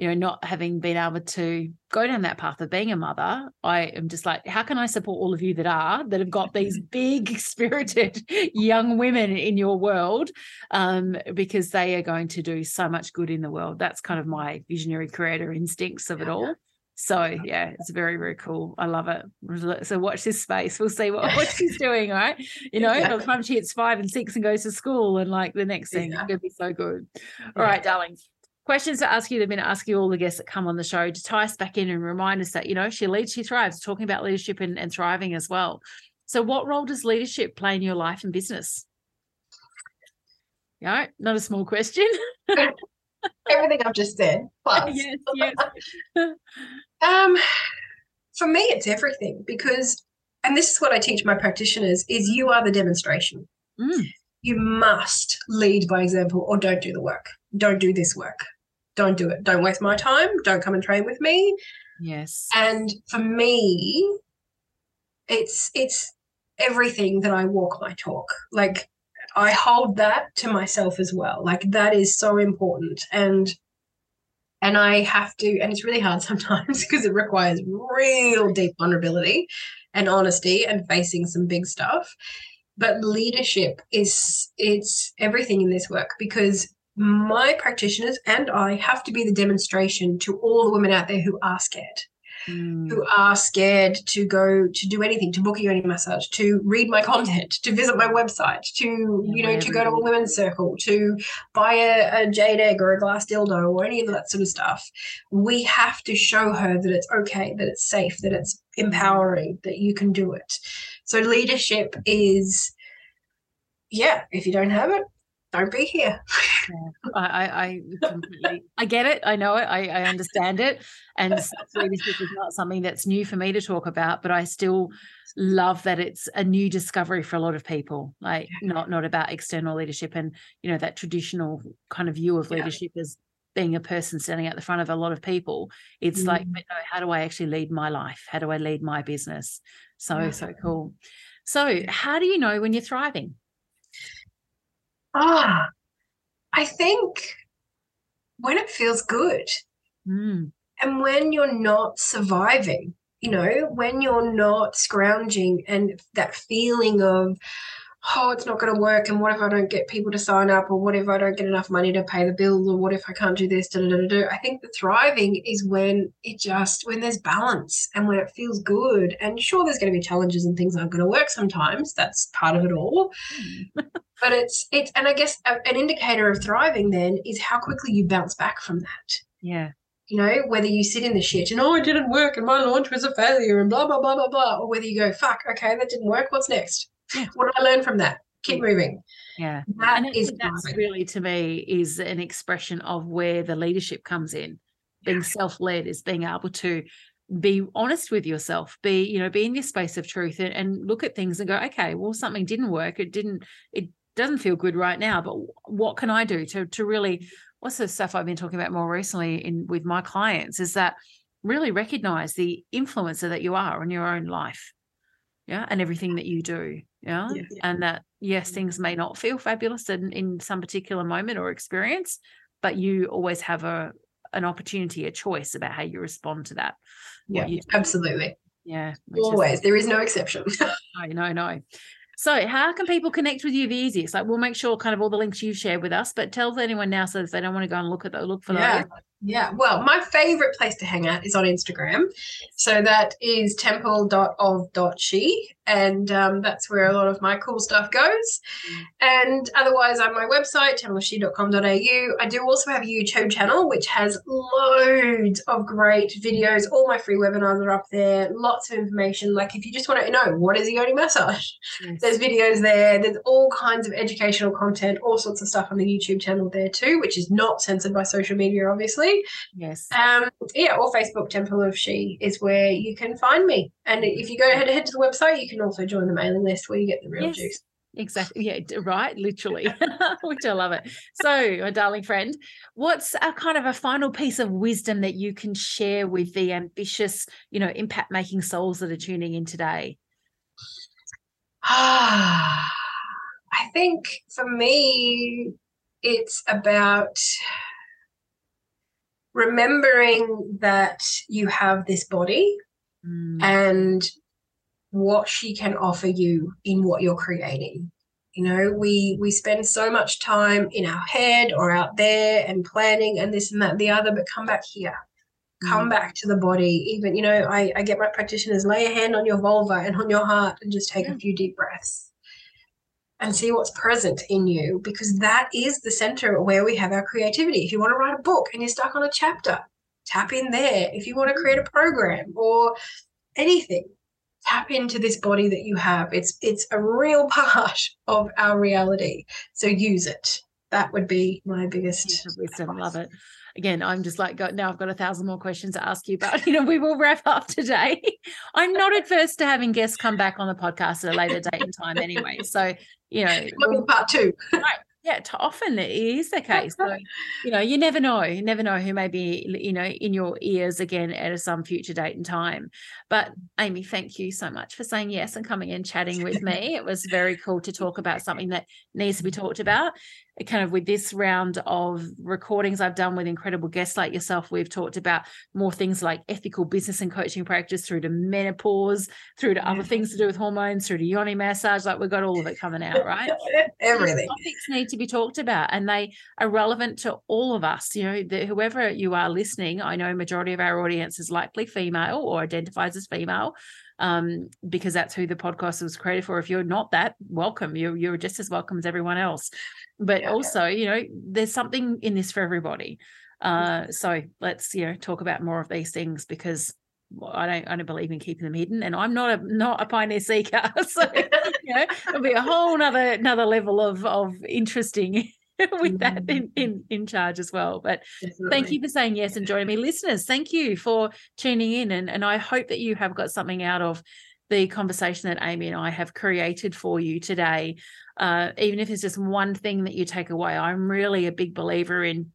you know, not having been able to go down that path of being a mother, I am just like, how can I support all of you that are that have got these [laughs] big [laughs] spirited young women in your world? Um, because they are going to do so much good in the world. That's kind of my visionary creator instincts of it all. So yeah, it's very, very cool. I love it. So watch this space. We'll see what, what she's [laughs] doing, right? You know, exactly. by the time she hits five and six and goes to school and like the next thing, yeah. it's gonna be so good. All yeah. right, darlings questions to ask you. They've been asking all the guests that come on the show to tie us back in and remind us that, you know, she leads, she thrives, talking about leadership and, and thriving as well. So, what role does leadership play in your life and business? Yeah, not a small question. [laughs] Everything I've just said. Plus. yes, yes. [laughs] um, for me, it's everything because, and this is what I teach my practitioners: is you are the demonstration. Mm. You must lead by example, or don't do the work. Don't do this work don't do it. Don't waste my time. Don't come and train with me. Yes. And for me, it's it's everything that I walk my talk. Like I hold that to myself as well. Like that is so important. And and I have to, and it's really hard [laughs] sometimes because it requires real deep vulnerability and honesty and facing some big stuff. But leadership is it's everything in this work because my practitioners and I have to be the demonstration to all the women out there who are scared. Mm. Who are scared to go to do anything, to book a yoni massage, to read my [laughs] content, to visit my website, to yeah, you know, to go to a women's circle, to buy a, a jade egg or a glass dildo or any of that sort of stuff. We have to show her that it's okay, that it's safe, that it's empowering, that you can do it. So leadership is yeah, if you don't have it, don't be here. [laughs] [laughs] yeah, I, I, completely, I get it. I know it. I, I understand it. And leadership is not something that's new for me to talk about, but I still love that it's a new discovery for a lot of people. Like not not about external leadership and you know that traditional kind of view of leadership yeah. as being a person standing at the front of a lot of people. It's mm. like, no, how do I actually lead my life? How do I lead my business? So yeah. so cool. So how do you know when you're thriving? Ah, I think when it feels good mm. and when you're not surviving, you know, when you're not scrounging and that feeling of, oh, it's not going to work. And what if I don't get people to sign up? Or what if I don't get enough money to pay the bills? Or what if I can't do this? Da, da, da, da. I think the thriving is when it just, when there's balance and when it feels good. And sure, there's going to be challenges and things aren't going to work sometimes. That's part of it all. Hmm. [laughs] but it's, it's, and I guess a, an indicator of thriving then is how quickly you bounce back from that. Yeah you know, whether you sit in the shit and oh, it didn't work and my launch was a failure and blah blah blah blah blah, or whether you go, fuck, okay, that didn't work. What's next? Yeah. What did I learn from that? Keep moving. Yeah, that and is that's really to me is an expression of where the leadership comes in. Being yeah. self-led is being able to be honest with yourself be you know be in your space of truth and, and look at things and go okay well something didn't work it didn't it doesn't feel good right now but what can i do to to really what's the stuff I've been talking about more recently in with my clients is that really recognize the influencer that you are in your own life. Yeah. And everything that you do. Yeah? yeah. And that, yes, things may not feel fabulous in, in some particular moment or experience, but you always have a an opportunity, a choice about how you respond to that. Yeah, absolutely. Yeah. Always. Is, there is no exception. [laughs] no, no, no. So, how can people connect with you the easiest? Like, we'll make sure kind of all the links you've shared with us, but tell anyone now so if they don't want to go and look at the, look for yeah. those. Yeah, well, my favorite place to hang out is on Instagram. So that is temple.of.she and um, that's where a lot of my cool stuff goes. And otherwise, on my website, templeofshe.com.au. I do also have a YouTube channel which has loads of great videos. All my free webinars are up there. Lots of information. Like if you just want to know what is a yoni massage, yes. there's videos there. There's all kinds of educational content, all sorts of stuff on the YouTube channel there too, which is not censored by social media, obviously. Yes. Um. Yeah. Or Facebook Temple of She is where you can find me. And if you go ahead head to the website, you can also join the mailing list where you get the real yes. juice. Exactly. Yeah, right. Literally, [laughs] which I love it. So, my darling friend, what's a kind of a final piece of wisdom that you can share with the ambitious, you know, impact making souls that are tuning in today? Ah, [sighs] I think for me, it's about remembering that you have this body mm. and what she can offer you in what you're creating you know we we spend so much time in our head or out there and planning and this and that and the other but come back here come mm. back to the body even you know I, I get my practitioners lay a hand on your vulva and on your heart and just take yeah. a few deep breaths and see what's present in you because that is the center where we have our creativity. If you want to write a book and you're stuck on a chapter tap in there. If you want to create a mm-hmm. program or anything tap into this body that you have. It's it's a real [laughs] part of our reality. So use it. That would be my biggest wisdom love it. Again i'm just like now i've got a thousand more questions to ask you but [laughs] you know we will wrap up today. [laughs] I'm not adverse to having guests come back on the podcast at a later date and time anyway. So you know part two right yeah, often it is the case. So, [laughs] you know, you never know. You never know who may be, you know, in your ears again at some future date and time. But Amy, thank you so much for saying yes and coming and chatting with me. It was very cool to talk about something that needs to be talked about kind of with this round of recordings I've done with incredible guests like yourself, we've talked about more things like ethical business and coaching practice through to menopause, through to other things to do with hormones, through to yoni massage. Like we've got all of it coming out, right? [laughs] Everything. topics need to be talked about and they are relevant to all of us. You know, the, whoever you are listening, I know majority of our audience is likely female or identifies as female um, because that's who the podcast was created for. If you're not that, welcome. You're you're just as welcome as everyone else. But yeah, also, you know, there's something in this for everybody. Uh, so let's you know talk about more of these things because I don't I don't believe in keeping them hidden, and I'm not a not a pioneer seeker. [laughs] So you know, it'll be a whole another another level of of interesting [laughs] with that in, in, in charge as well. But Definitely. thank you for saying yes and joining me. [laughs] Listeners, thank you for tuning in. And, and I hope that you have got something out of the conversation that Amy and I have created for you today. Uh, even if it's just one thing that you take away, I'm really a big believer in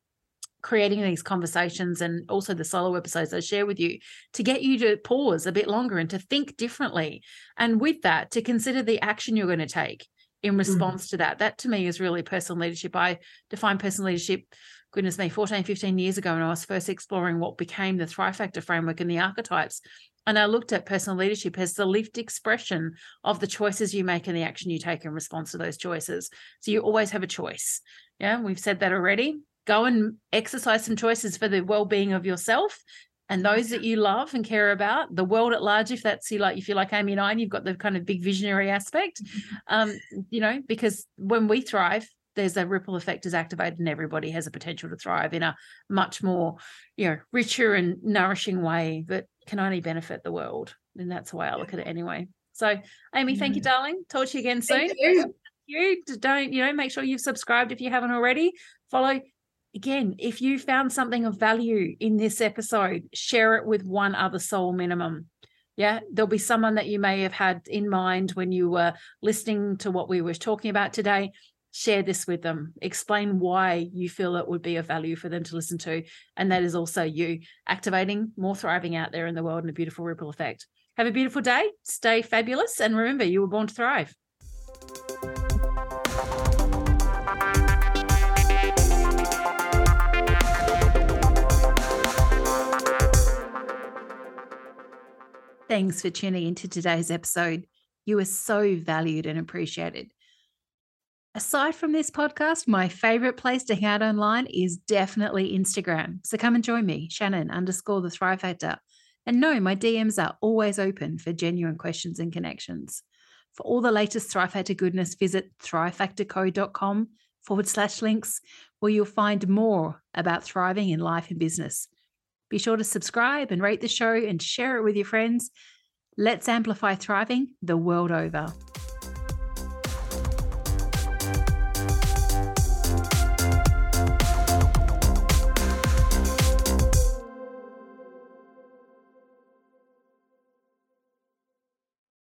creating these conversations and also the solo episodes I share with you to get you to pause a bit longer and to think differently. And with that, to consider the action you're going to take in mm-hmm. response mm. to that. That to me is really personal leadership. I define personal leadership, goodness me, 14, 15 years ago when I was first exploring what became the Thrive Factor framework and the archetypes. And I looked at personal leadership as the lived expression of the choices you make and the action you take in response to those choices. So you always have a choice. Yeah, we've said that already. Go and exercise some choices for the well-being of yourself and those that you love and care about, the world at large. If that's you like, if you like Amy and I, and you've got the kind of big visionary aspect, [laughs] um, you know, because when we thrive, there's a ripple effect is activated and everybody has a potential to thrive in a much more you know richer and nourishing way that can only benefit the world. And that's the way i look at it anyway. So amy thank you darling. Talk to you again soon. Thank you. you don't you know make sure you've subscribed if you haven't already. Follow again if you found something of value in this episode share it with one other soul minimum. Yeah there'll be someone that you may have had in mind when you were listening to what we were talking about today. Share this with them. Explain why you feel it would be of value for them to listen to and that is also you activating more thriving out there in the world and a beautiful ripple effect. Have a beautiful day stay fabulous and remember you were born to thrive Thanks for tuning into today's episode. You are so valued and appreciated. Aside from this podcast, my favorite place to hang out online is definitely Instagram. So come and join me, Shannon underscore the Thrive Factor. And no, my DMs are always open for genuine questions and connections. For all the latest Thrive Factor goodness, visit thrivefactorco.com forward slash links, where you'll find more about thriving in life and business. Be sure to subscribe and rate the show and share it with your friends. Let's amplify thriving the world over.